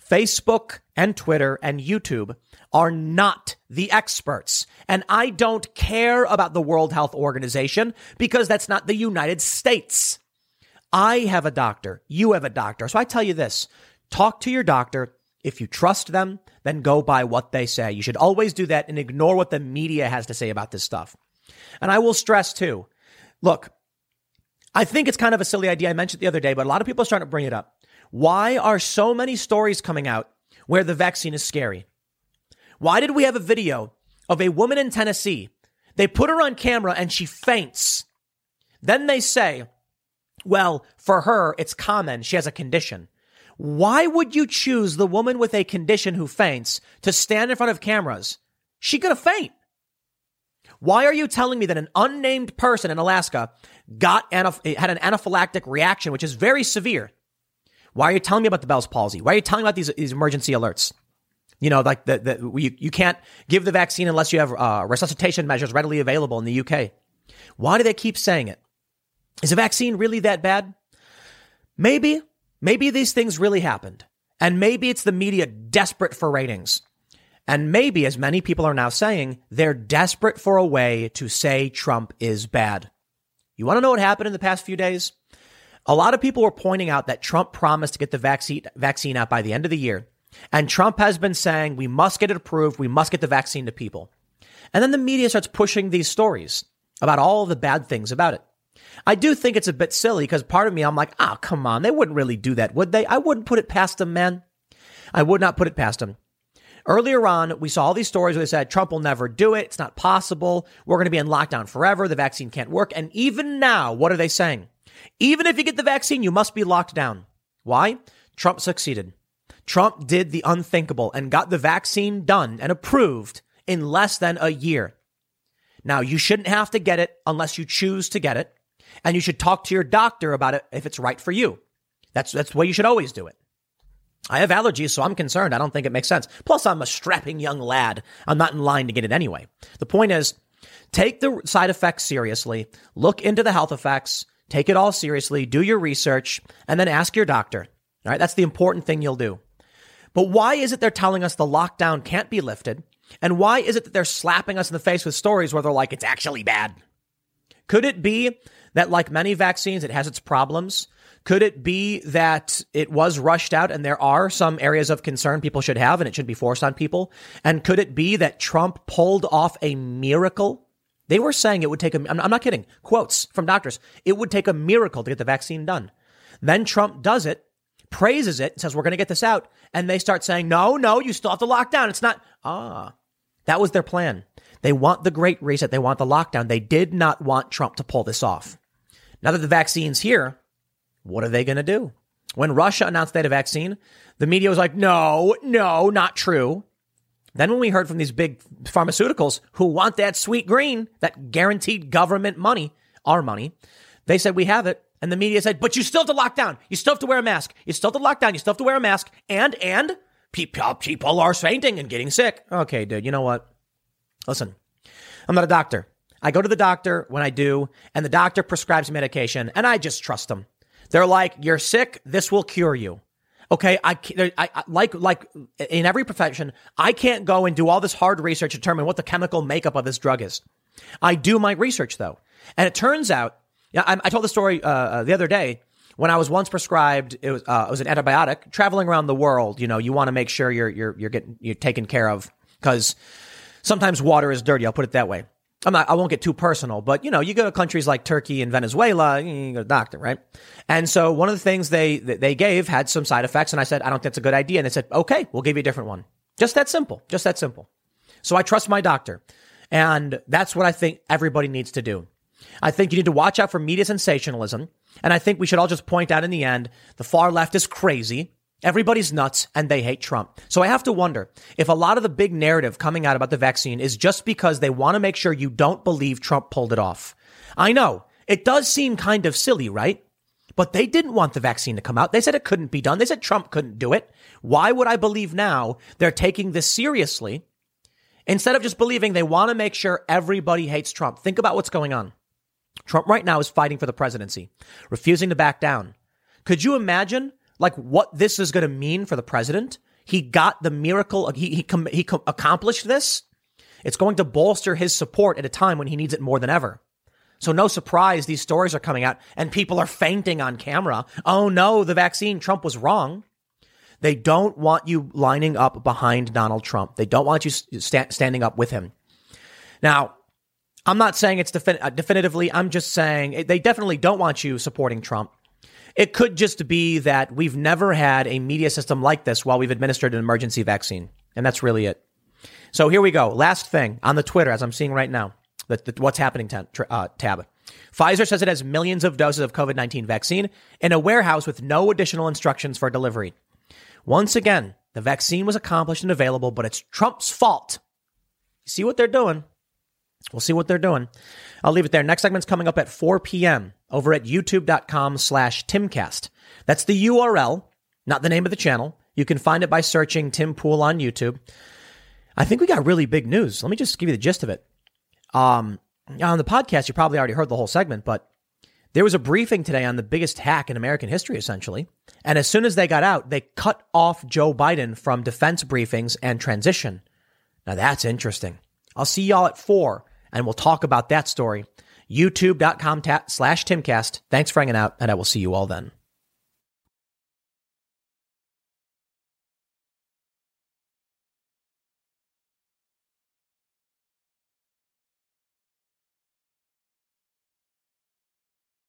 Speaker 1: Facebook and Twitter and YouTube are not the experts. And I don't care about the World Health Organization because that's not the United States. I have a doctor. You have a doctor. So I tell you this talk to your doctor. If you trust them, then go by what they say. You should always do that and ignore what the media has to say about this stuff. And I will stress too look, I think it's kind of a silly idea. I mentioned the other day, but a lot of people are starting to bring it up. Why are so many stories coming out where the vaccine is scary? Why did we have a video of a woman in Tennessee? They put her on camera and she faints. Then they say, well, for her, it's common. She has a condition. Why would you choose the woman with a condition who faints to stand in front of cameras? She could have faint. Why are you telling me that an unnamed person in Alaska got anaph- had an anaphylactic reaction, which is very severe? Why are you telling me about the Bell's palsy? Why are you telling me about these, these emergency alerts? You know, like the, the you, you can't give the vaccine unless you have uh, resuscitation measures readily available in the UK. Why do they keep saying it? Is a vaccine really that bad? Maybe, maybe these things really happened. And maybe it's the media desperate for ratings. And maybe, as many people are now saying, they're desperate for a way to say Trump is bad. You want to know what happened in the past few days? A lot of people were pointing out that Trump promised to get the vaccine, vaccine out by the end of the year. And Trump has been saying, we must get it approved. We must get the vaccine to people. And then the media starts pushing these stories about all the bad things about it. I do think it's a bit silly because part of me, I'm like, oh, come on. They wouldn't really do that, would they? I wouldn't put it past them, man. I would not put it past them. Earlier on, we saw all these stories where they said Trump will never do it. It's not possible. We're going to be in lockdown forever. The vaccine can't work. And even now, what are they saying? Even if you get the vaccine, you must be locked down. Why? Trump succeeded. Trump did the unthinkable and got the vaccine done and approved in less than a year. Now, you shouldn't have to get it unless you choose to get it. And you should talk to your doctor about it if it's right for you. That's, that's the way you should always do it. I have allergies, so I'm concerned. I don't think it makes sense. Plus, I'm a strapping young lad. I'm not in line to get it anyway. The point is, take the side effects seriously, look into the health effects, Take it all seriously, do your research, and then ask your doctor. All right, that's the important thing you'll do. But why is it they're telling us the lockdown can't be lifted? And why is it that they're slapping us in the face with stories where they're like, it's actually bad? Could it be that, like many vaccines, it has its problems? Could it be that it was rushed out and there are some areas of concern people should have and it should be forced on people? And could it be that Trump pulled off a miracle they were saying it would take a, I'm not kidding, quotes from doctors, it would take a miracle to get the vaccine done. Then Trump does it, praises it, says, we're going to get this out. And they start saying, no, no, you still have to lock down. It's not, ah, that was their plan. They want the great reset. They want the lockdown. They did not want Trump to pull this off. Now that the vaccine's here, what are they going to do? When Russia announced they had a vaccine, the media was like, no, no, not true. Then when we heard from these big pharmaceuticals who want that sweet green, that guaranteed government money, our money, they said we have it. And the media said, but you still have to lock down. You still have to wear a mask. You still have to lock down. You still have to wear a mask. And, and people, people are fainting and getting sick. Okay, dude, you know what? Listen, I'm not a doctor. I go to the doctor when I do, and the doctor prescribes medication, and I just trust them. They're like, you're sick. This will cure you. Okay, I, I, like like in every profession, I can't go and do all this hard research to determine what the chemical makeup of this drug is. I do my research though, and it turns out, yeah, I, I told the story uh, uh, the other day when I was once prescribed. It was uh, it was an antibiotic. Traveling around the world, you know, you want to make sure you're you're you're getting you're taken care of because sometimes water is dirty. I'll put it that way. I'm not, I won't get too personal, but you know, you go to countries like Turkey and Venezuela, you go to doctor, right? And so one of the things they, they gave had some side effects. And I said, I don't think that's a good idea. And they said, okay, we'll give you a different one. Just that simple. Just that simple. So I trust my doctor. And that's what I think everybody needs to do. I think you need to watch out for media sensationalism. And I think we should all just point out in the end, the far left is crazy. Everybody's nuts and they hate Trump. So I have to wonder if a lot of the big narrative coming out about the vaccine is just because they want to make sure you don't believe Trump pulled it off. I know it does seem kind of silly, right? But they didn't want the vaccine to come out. They said it couldn't be done. They said Trump couldn't do it. Why would I believe now they're taking this seriously instead of just believing they want to make sure everybody hates Trump? Think about what's going on. Trump right now is fighting for the presidency, refusing to back down. Could you imagine like what this is going to mean for the president. He got the miracle. He he com- he com- accomplished this. It's going to bolster his support at a time when he needs it more than ever. So no surprise these stories are coming out and people are fainting on camera. Oh no, the vaccine Trump was wrong. They don't want you lining up behind Donald Trump. They don't want you sta- standing up with him. Now, I'm not saying it's uh, definitively. I'm just saying they definitely don't want you supporting Trump. It could just be that we've never had a media system like this while we've administered an emergency vaccine. And that's really it. So here we go. Last thing on the Twitter, as I'm seeing right now, the, the what's happening tab, uh, tab. Pfizer says it has millions of doses of COVID 19 vaccine in a warehouse with no additional instructions for delivery. Once again, the vaccine was accomplished and available, but it's Trump's fault. See what they're doing? We'll see what they're doing. I'll leave it there. Next segment's coming up at 4 p.m. over at youtube.com slash timcast. That's the URL, not the name of the channel. You can find it by searching Tim Pool on YouTube. I think we got really big news. Let me just give you the gist of it. Um, on the podcast, you probably already heard the whole segment, but there was a briefing today on the biggest hack in American history, essentially. And as soon as they got out, they cut off Joe Biden from defense briefings and transition. Now that's interesting. I'll see y'all at four and we'll talk about that story. YouTube.com slash Timcast. Thanks for hanging out, and I will see you all then.